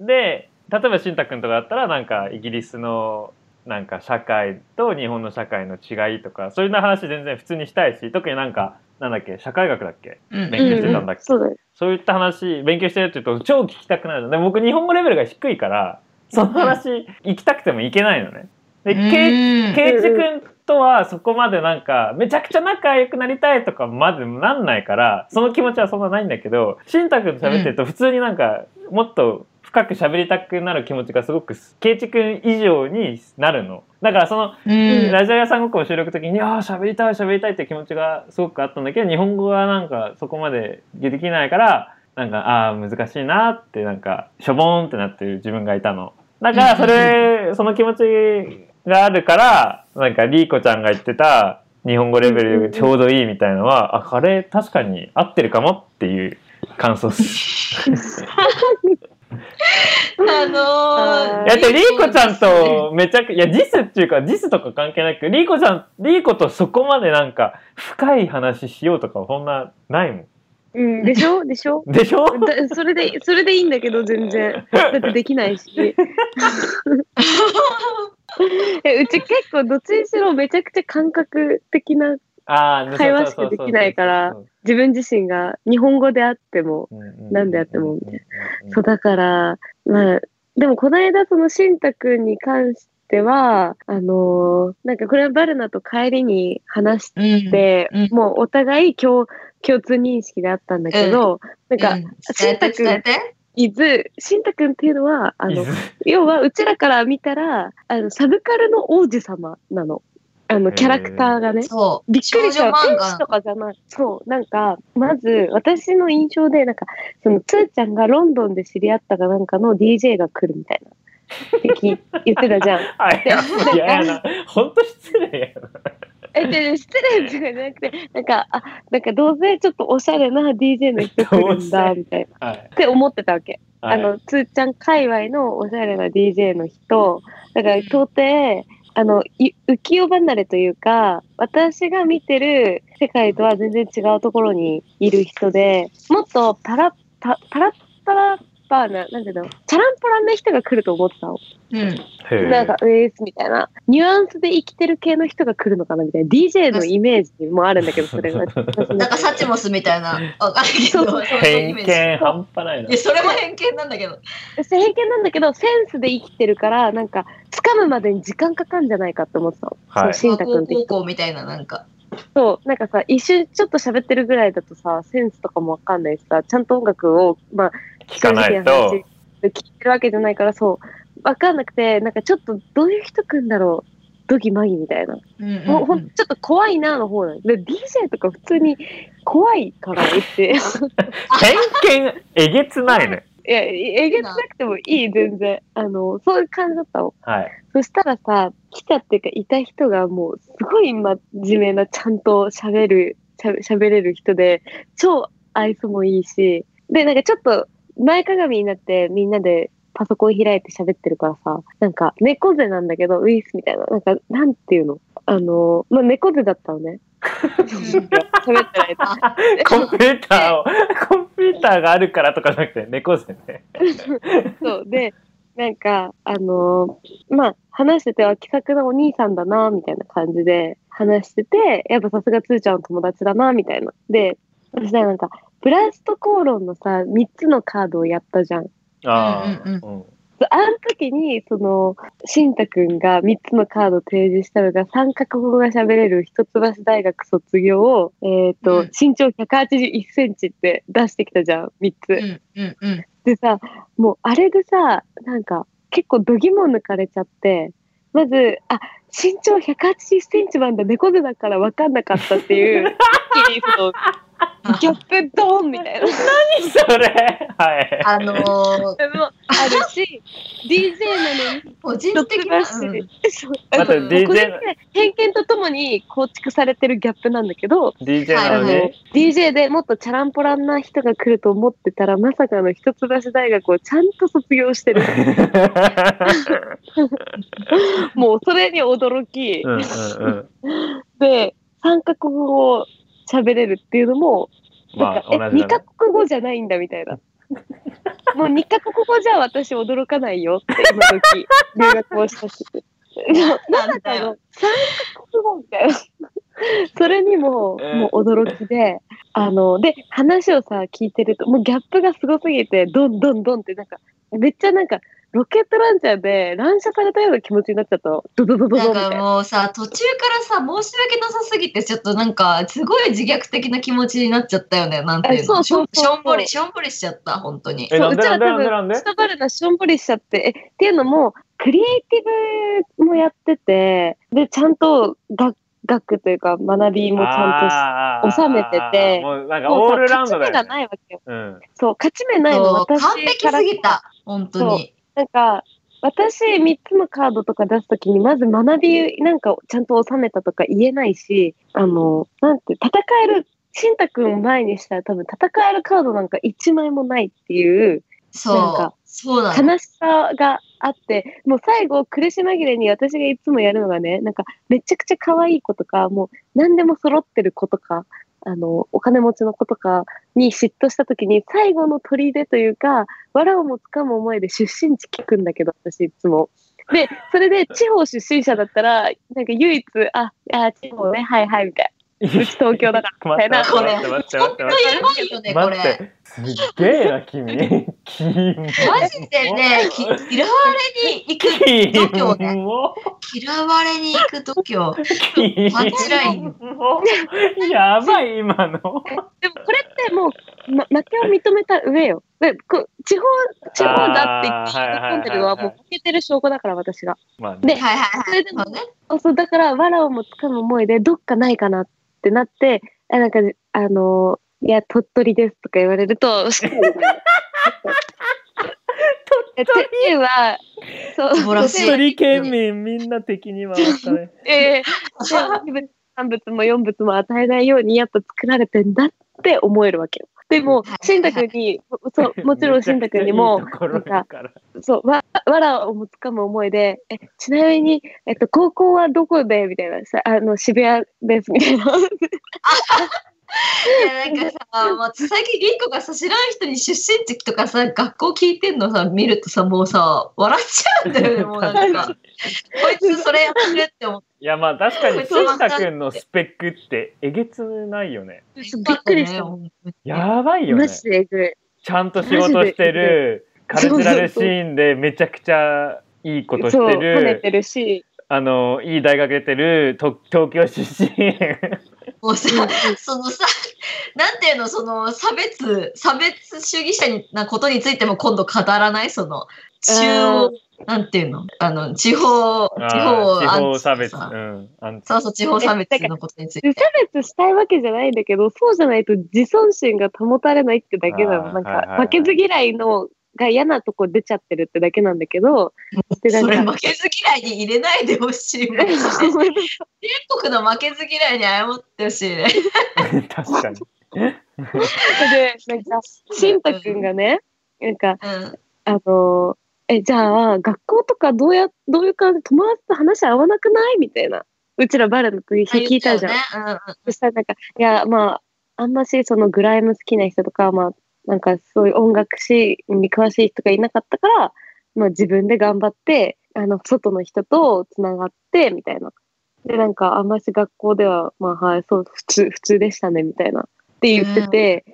で例えばしんたくんとかだったらなんかイギリスのなんか社会と日本の社会の違いとかそういうような話全然普通にしたいし特になんかなんだっけ社会学だっけ？うん。勉強してたんだっけ？そうだよ。そういった話勉強してるって言うと超聞きたくなるの。で僕日本語レベルが低いからその話行きたくても行けないのね。でケイケイチくんとはそこまでなんかめちゃくちゃ仲良くなりたいとかまでなんないからその気持ちはそんなないんだけどしんたくんと喋ってると普通になんかもっと深く喋りたくなる気持ちがすごくケイチくん以上になるの。だからそのうん。ラジオ屋さんごっこを収録の時に「ああ喋りたい喋りたい」って気持ちがすごくあったんだけど日本語はなんかそこまでできないからなんかああ難しいなってなんかしょぼーんってなってる自分がいたの。だからそれその気持ちがあるからなんかリーコちゃんが言ってた日本語レベルちょうどいいみたいのはあこれ確かに合ってるかもっていう感想です。<laughs> あのー、いやでリーコちゃんとめちゃくいやジスっていうかジスとか関係なくリーコちゃんリーコとそこまでなんか深い話しようとかそんなないもん。うん、でしょ？でしょ？<laughs> でしょ？だそれで、それでいいんだけど、全然。だってできないし。<laughs> えうち結構どっちにしろめちゃくちゃ感覚的な会話しかできないから自分自身が日本語であってもなんでやってもみたいな。そうだからまあでもこの間そのしんたくんに関してはあのーなんかこれはバルナと帰りに話しうん。て、うん。もうお互い共共通認識であったんだけど、なんか、うん。伝えて伝えて。伊豆しんたくんっていうのはあの要はうちらから見たらあのサブカルの王子様なのあのキャラクターがね。そう。びっくりした。天使とかじゃない。そう。なんか、まず、私の印象で、なんか、その、つーちゃんがロンドンで知り合ったかなんかの DJ が来るみたいな。って聞言ってたじゃん。あいやいややな本当失礼やなえ、で、失礼とかじゃなくて、なんか、あ、なんかどうせちょっとおしゃれな DJ の人来るんだ、みたいな。<laughs> はいって思ってたわけ。はいあの、つーちゃん界隈のおしゃれな DJ の人、だから到底、あの、浮世離れというか、私が見てる世界とは全然違うところにいる人で、もっとパラッ、パパラッパラッパーな、なんていうの、チャランポランな人が来ると思ってたの。うん。なんか、ウェイスみたいな、ニュアンスで生きてる系の人が来るのかなみたいな、DJ のイメージもあるんだけど、それが。<laughs> なんかサチモスみたいな。わかんないけど。偏見半端ないないや、それも偏見なんだけど。偏見なんだけど、センスで生きてるから、なんか、掴むまでに時間かかんじゃないかって思ってたの。はいそう、しんたくんって高人。校みたいな、なんか。そう、なんかさ、一瞬ちょっと喋ってるぐらいだとさ、センスとかもわかんないしさ、ちゃんと音楽を、まあ、聞かないと聞いてるわけじゃないから、そう、わかんなくて、なんかちょっとどういう人来んだろう。ドギマギみたいな。うんうんもうほんちょっと怖いなの方なの。で、DJ とか普通に怖いから、うち。偏見えげつないね <laughs> いや、えげつなくてもいい、全然。あの、そういう感じだったの。はいそしたらさ、来たっていうか、いた人がもう、すごい真面目な、ちゃんと喋る、しゃべ喋れる人で、超愛想もいいし、で、なんかちょっと、前かがみになって、みんなでパソコン開いて喋ってるからさ、なんか、猫背なんだけど、ウィスみたいな、なんか、なんていうの？あの、まあ、猫背だったのね。喋ってないと。<laughs> コンピューターをコンピューターがあるからとかじゃなくて猫背ね <laughs> そう。で、なんか、あのーまあ、話してては気さくなお兄さんだな、みたいな感じで話してて、やっぱさすがつーちゃんの友達だな、みたいな。で、そしたらなんか、ブラスト口論のさ、3つのカードをやったじゃん。あうんうんあうんあの時に、その、しんたくんが3つのカードを提示したのが、3カ国語が喋れる一橋大学卒業を、えっ、と、うん身長181センチって出してきたじゃん、3つ。うんうんうん。でさ、もうあれでさ、なんか結構度肝抜かれちゃって、まず、あ、身長180センチなんだ、猫背だから分かんなかったっていう、一気にそのギャップドーンみたいな。何それ？はい。あのー、でもあるし、DJ なのに、個人的な、うんそうあの DJ これって偏見とともに構築されてるギャップなんだけど、DJ はいなのに、あの DJ でもっとチャランポランな人が来ると思ってたら、まさかの一橋大学をちゃんと卒業してる。<laughs> もうそれに驚き、うんうんうん。で、三カ国語を喋れるっていうのも、なんか、え、まあ同じ二カ。国語じゃないんだみたいな。<laughs> もう二カ国語じゃ私驚かないよって今時 <laughs> 留学をしたし。まさかの三カ国語みたいな。<laughs> それにもえーもう驚きで、あの、で、話をさ、聞いてると、もうギャップがすごすぎて、どんどんどんって、なんか、めっちゃなんか、ロケットランチャーで乱射されたような気持ちになっちゃったの。ドドドドなんか。もうさ、途中からさ、申し訳なさすぎて、ちょっとなんか、すごい自虐的な気持ちになっちゃったよね。なんていうの？あそうそうそうしょしょんぼり、しょんぼりしちゃった、本当に。え、なんでうちらなんでなんで？下バルナしょんぼりしちゃって、え、っていうのも、クリエイティブもやってて、で、ちゃんと学学というか学びもちゃんと収めててもうなんかオールラウンドだよ、勝ち目がね。ないわけよ。うん。そう、勝ち目ないの、私完璧すぎた、本当に。なんか、私3つのカードとか出すときに、まず学びなんかちゃんと収めたとか言えないし、あの、なんて、戦える、しんたくんを前にしたら多分戦えるカードなんか1枚もないっていう、なんかそう。なの。悲しさがあって、もう最後苦し紛れに私がいつもやるのがね、なんかめちゃくちゃ可愛い子とか、もう何でも揃ってる子とか、あの、お金持ちの子とかに嫉妬した時に最後の砦というか、藁をもつかむ思いで出身地聞くんだけど、私いつも。で、それで地方出身者だったら、なんか唯一、あ、あ、地方ね、はいはい、みたいな。<laughs> うち東京だから、みたいな。待って待って待って本当待ってやばいよね、これ。すっげえな、君。君。<laughs> マジでね、き嫌われに行く度胸ね。も嫌われに行く度胸。君パンチラインやばい、今の。でもこれってもう、ま、負けを認めた上よ。でこ地方、地方だって言って喜んでるのはもう負けてる証拠だから、私が。まあねではいはいはい。それでもそうね。そう、だから、藁をもつかむ思いで、どっかないかなってなって、あなんか、あのいや、鳥取ですとか言われると、<laughs> 鳥取？は、そう、鳥取県民みんな敵に回したね。<laughs> ええで三物も四物も与えないようにやっぱ作られてんだって思えるわけよ。でもはい、しんたくんに、そう、もちろんしんたくんにも、めちゃくちゃいいところだから。そう、わ、わらをもつかむ思いで、え、ちなみに、えっと、高校はどこで？みたいな、さ、あの、渋谷です、みたいな。<laughs> いやなんかさ、まあ、最近リンコがさ知らん人に出身地とかさ学校聞いてんのさ見るとさもうさ笑っちゃうんだよね <laughs> もうなんかこいつそれやってるって思っていやまあ確かにこいつしんたくんのスペックってえげつないよね。びっくりした。やばいよね。マジでえぐい。ちゃんと仕事してるカルチュラルシーンでめちゃくちゃいいことそう、して跳ねるてるし、あのいい大学出てると東京出身。もうさそのさなんていうのその差別差別主義者になことについても今度語らない？その中央なんていうの？あの地方地あ方ー地方差別、うん、そうそう地方差別のことについて。差別したいわけじゃないんだけど、そうじゃないと自尊心が保たれないってだけなあの。なんか、ーはいはいはい。負けず嫌いのが嫌なとこ出ちゃってるってだけなんだけど、で、それなんか、負けず嫌いに入れないでほしい全 <laughs> 国の負けず嫌いに謝ってほしいね。<laughs> 確かに。で、なんか、しんたくんがね、なんか、うん。あのーえ、じゃあ、学校とかどうや、どういう感じ、友達と話合わなくないみたいな。うちらバレの時聞いたじゃん。うんうんそしたらなんか、いや、まあ、あんましそのグライム好きな人とか、まあ、なんかそういう音楽史に詳しい人がいなかったから、まあ自分で頑張って、あの、外の人とつながって、みたいな。で、なんか、あんまし学校では、まあ、はい、そう、普通、普通でしたね、みたいな。って言ってて、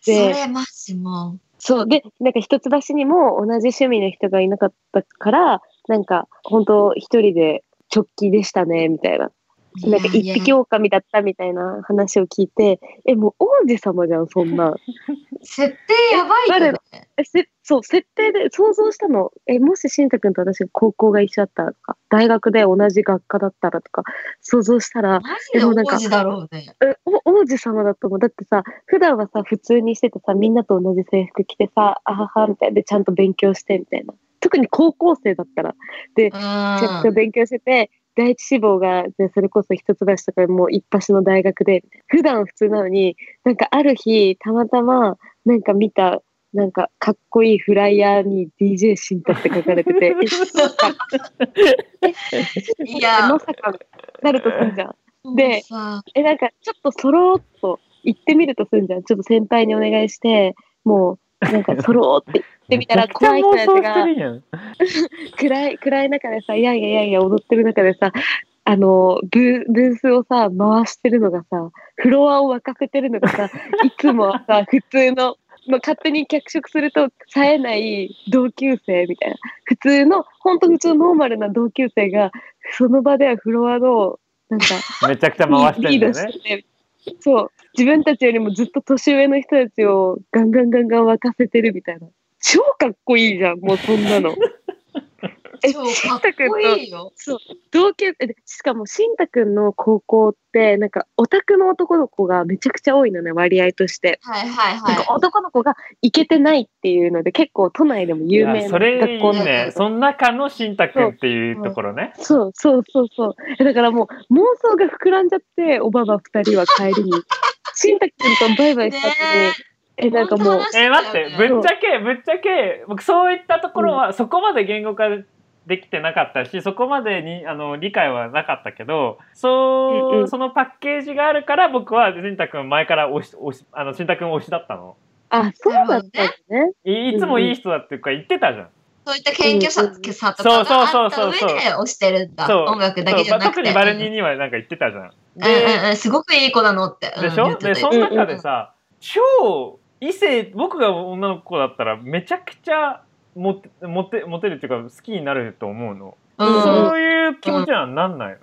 そでれマジもそう。で、なんか一橋にも同じ趣味の人がいなかったから、なんか、本当一人で直帰でしたね、みたいな。うなんか一いやいや匹狼だったみたいな話を聞いて、え、もう王子様じゃん、そんな。<laughs> 設定やばいよねえせそそう、設定で想像したの。え、もししんたくんと私が高校が一緒だったらとか、大学で同じ学科だったらとか、想像したら、マジで王子だろうね。えお王子様だと思う。だってさ、普段はさ、普通にしててさ、みんなと同じ制服着てさ、あはは、みたいな。で、ちゃんと勉強して、みたいな。特に高校生だったら、ちゃんとうん。勉強してて、第一志望が、じゃあそれこそ一橋とかもう一発の大学で、普段普通なのに、なんかある日、たまたま、なんか見た、なんかかっこいいフライヤーに DJ シンタって書かれてて、<laughs> いやまさかなるとすんじゃん。でさえ、なんかちょっとそろーっと行ってみるとすんじゃん。ちょっと先輩にお願いして、もう、なんかそろーって行ってみたら怖い人たちが。<laughs> 暗い、暗い中でさ、いやいやいやいや踊ってる中でさ、あの、ブーブースをさ、回してるのがさ、フロアを沸かせてるのがさ、<laughs> いつもはさ、普通の、まあ、勝手に脚色すると冴えない同級生みたいな。普通の、ほんと普通ノーマルな同級生が、その場ではフロアの、なんか、<laughs> めちゃくちゃ回してリードんだよね。そう、自分たちよりもずっと年上の人たちをガンガンガンガン沸かせてるみたいな。超かっこいいじゃん、もうそんなの。<laughs> え超かっこいいよ。同級えでしかもしんたくんの高校ってなんかオタクの男の子がめちゃくちゃ多いのね割合として、はいはいなんはか男の子がイケてないっていうので結構都内でもい有名な学校なんね。その中のしんたくんっていうところね。そうそうそうそうえだからもう妄想が膨らんじゃっておばば二人は帰りにしんたくんとバイバイした後に、ねえなんかもうえー、待って、ぶっちゃけ、ぶっちゃけ、僕そういったところは、そこまで言語化できてなかったし、そこまでにあの理解はなかったけど、そう、うんうんそのパッケージがあるから、僕はしんたくん前から推し、推し、あの、しんたくん推しだったの。あそうだったんだねいいつもいい人だっていうか言ってたじゃん。そういった謙虚ささとかがあったそうそう上そうそうで推してるんだ。そう音楽だけじゃなくて。そう特にバルニーにはなんか言ってたじゃん。うんうんうん、すごくいい子なのって。でしょ、うんでその中でさ、超異性僕が女の子だったらめちゃくちゃモテモテモテるっていうか好きになると思うの、うん。そういう気持ちにはなんないの、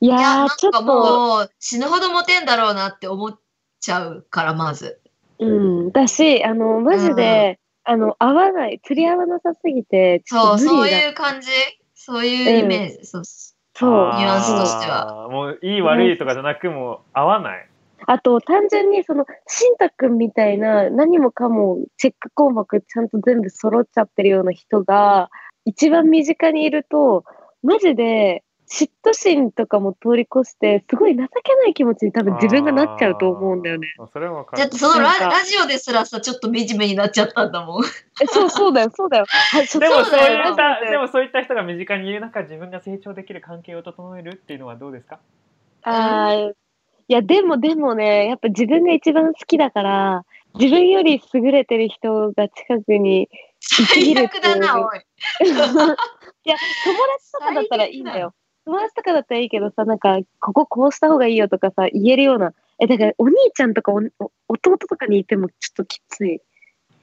いやいや、なーちょっんかと。もう死ぬほどモテんだろうなって思っちゃうから、まず。うん。だしあのマジで、あの合わない釣り合わなさすぎてそう、そういう感じ？そういうイメージ？そう。そう。ニュアンスとしては。もういい悪いとかじゃなくもう合わないあと、単純にその、しんたくんみたいな何もかもチェック項目ちゃんと全部揃っちゃってるような人が、一番身近にいると、マジで嫉妬心とかも通り越して、すごい情けない気持ちに多分自分がなっちゃうと思うんだよね。それはわかるだってそのララジオですらさ、ちょっと惨めになっちゃったんだもん。えそうそうだよ、そうだよ。はいそでもそういそうだよったでもそういった人が身近にいる中自分が成長できる関係を整えるっていうのはどうですか？あーいや、でもでもね、やっぱ自分が一番好きだから、自分より優れてる人が近くに最悪だな、おい。<laughs> いや、友達とかだったらいいんだよ。友達とかだったらいいけどさ、なんか、こここうした方がいいよとかさ、言えるような。え、だから、お兄ちゃんとかおお弟とかにいてもちょっときついへ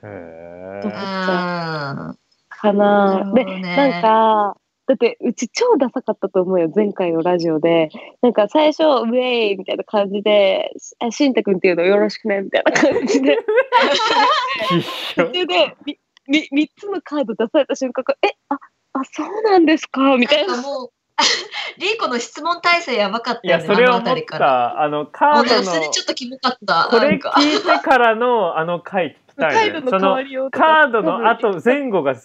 えうんうん。かなな。で、なんか、だって、うち超ダサかったと思うよ、前回のラジオで。なんか、最初、ウェイみたいな感じで、あしんたくんっていうのよろしくねみたいな感じで。必勝それで、み、み、三つのカード出された瞬間え、あ、あ、そうなんですか？みたいな。なん。かもう、<laughs> リーコの質問体制やばかったいやよね、あのそれを思っ辺りかあのカードのそれちょっとキモかった。これ聞いてからのあの回聞きたいね。カイドのその変わりをカードの後前後が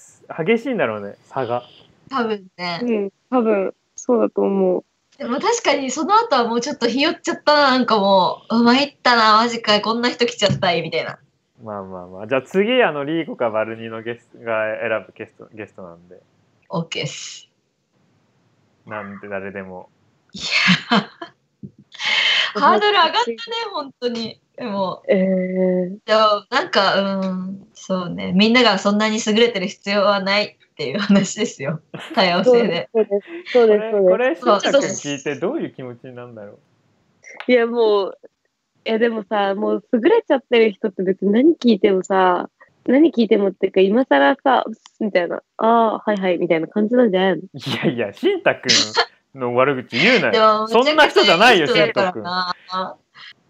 激しいんだろうね差が多分ね。うん、多分、そうだと思う。でも確かにその後はもうちょっとひよっちゃったな、なんかもう、うまいったな、マジか、こんな人来ちゃったい、みたいな。まあまあまあじゃあ次あのリーコかバルニーのゲストが選ぶゲストゲストなんで OK です。なんで誰でもいや、<laughs> ハードル上がったね、本当に。でも、えー、でもなんか、うん、そうね、みんながそんなに優れてる必要はないっていう話ですよ。<laughs> 多様性で。そうこです。そうれです。これしんたくんそう聞いてどういう気持ちになるんだろいや、もう、いや、でもさ、もう優れちゃってる人って別に何聞いてもさ、何聞いてもっていうか、今更さ、みたいな、ああ、はいはい、みたいな感じなんじゃないの？ういやいやしんたくんの悪口言うなよそんな人じゃないよしんたくんな。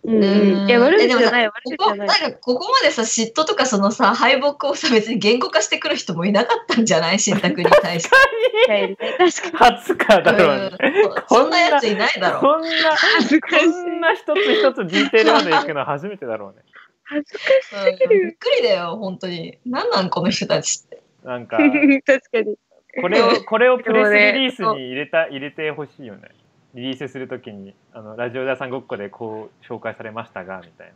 うん。いや、悪えでもさ口じゃない、悪ここ、口じゃない。なんか、ここまでさ、嫉妬とかそのさ、敗北をさ、別に言語化してくる人もいなかったんじゃない？<laughs> 新宅に対して。確かに。初かだろうね。うんそんなやついないだろ。こんな、恥ずかしい。こんな一つ一つディテールまで行くの初めてだろうね。恥ずかしすぎる。うんびっくりだよ、本当に。なんなん、この人たちって。なんか、<laughs> 確かに。これを、これをプレスリリースに入れた、入れてほしいよね。リリースするときに、あの、ラジオ屋さんごっこでこう紹介されましたが、みたい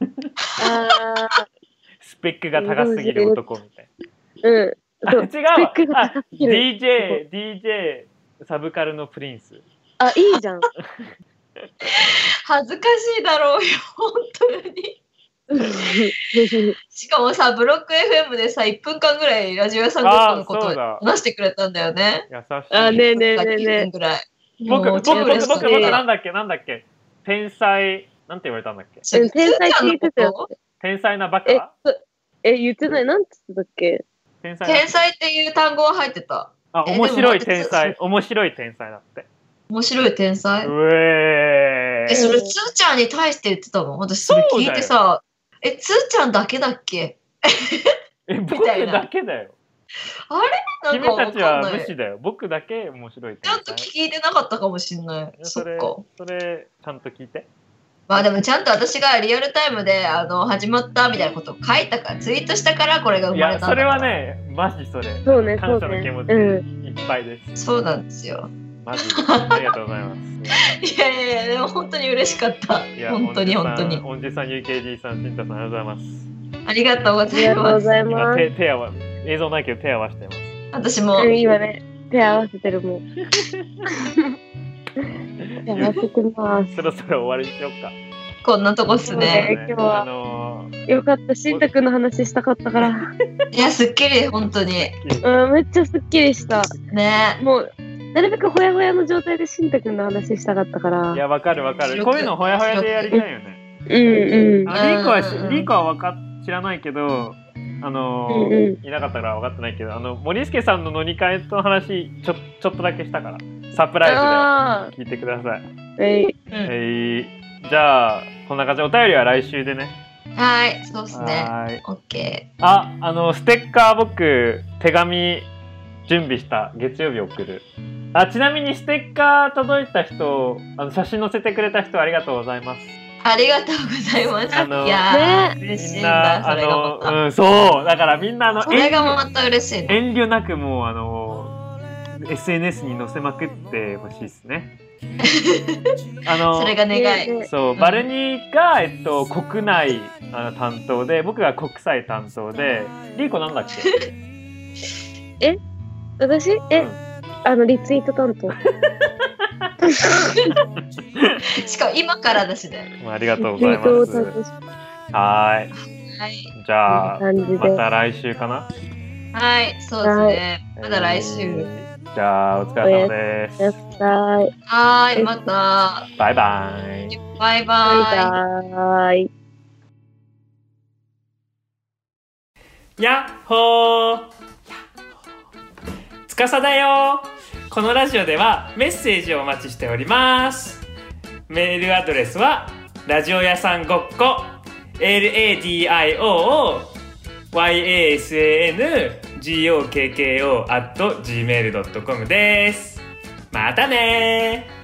な。ああ、スペックが高すぎる男みたいうん。な。あ、違う。あ、DJ、DJ、サブカルのプリンス。あ、いいじゃん。恥ずかしいだろうよ、本当に。しかもさ、ブロック FM でさ、1分間ぐらいラジオ屋さんごっこのこと話してくれたんだよね。優しい。あ、ねえねえねえ2ね分ぐらい。僕、僕、僕、僕、僕、なんだっけ、なんだっけ？天才、なんて言われたんだっけ？天才って言ってたよ。天才なバえカ、え、言ってない？なんつってたっけ？天才天才っていう単語は入ってた。あ、え面白い天才。面白い天才だって。面白い天才？うええ、それ、つーちゃんに対して言ってたの？私、それ聞いてさ、え、つーちゃんだけだっけ？え、僕 <laughs> みたいなだけだよ。なん君たちは無視だよ。僕だけ面白いちゃんと。聞いてなかったかもしんない。それそっか。、それ、ちゃんと聞いて。まあでもちゃんと私がリアルタイムであの始まったみたいなことを書いたから、ツイートしたからこれが生まれたんだそれはね、マジそれ。そうね、そう感謝の気持ね。ちうん。いっぱいです。そうなんですよ。マジで。ありがとうございます。<laughs> いやいやいや、でも本当に嬉しかったい。や本当に本当に。おんじさん、UKD さん、しんたさん、ありがとうございます。ありがとうごあざいます。りがとうござい今、ます。手、手合わ、映像ないけど手合わせてます。私もう。ん今ね、手合わせてるもん。手合わせてます。そろそろ終わりにしようか。こんなとこっすね。今日はあのよかった、しんたくんの話したかったから。いや、すっきり、本当に。ーうん、めっちゃすっきりした。ねもう、なるべくほやほやの状態でしんたくんの話したかったから。いや、わかるわかる。こういうのほやほやでやりたいよね。うんうん。あリーコはリーコはわか知らないけど、あのーうんうんいなかったから分かってないけど、あの、森助さんの乗り換えの話、ちょ、ちょっとだけしたから。サプラあイズで聞いてください。あ、えい、うんえー、じゃあ、こんな感じで、お便りは来週でね。はい、そうっすね。はーい。オッケあ、あの、ステッカー僕、手紙準備した。月曜日送る。あ、ちなみにステッカー届いた人、あの、写真載せてくれた人ありがとうございます。ー。ありがとうございます。あのいやー、ね嬉しいんみんな、だ、あそれがまの、た。うん、そう。だからみんな、あの、それがまた嬉しいの。遠慮なくもうあの SNS に載せまくってほしいですね。<laughs> あのそれが願い。ねそう、うんバルニーが、えっと、国内あの担当で僕が国際担当でリーコなんだっけ？<laughs> 私？え、うんあの、リツイート担当。<laughs> しかも今からだしね。まあありがとうございます。はーい。はい。じゃあ。また来週かな。はい、そうですね。まだ来週。えーじゃあ、お疲れ様です。はーい、また。バイバイ。バイバイ。バイ。やっほーつかさだよこのラジオではメッセージをお待ちしております。メールアドレスはラジオ屋さんごっこ LADIO YASANGOKKO at gmail.com です。またねー。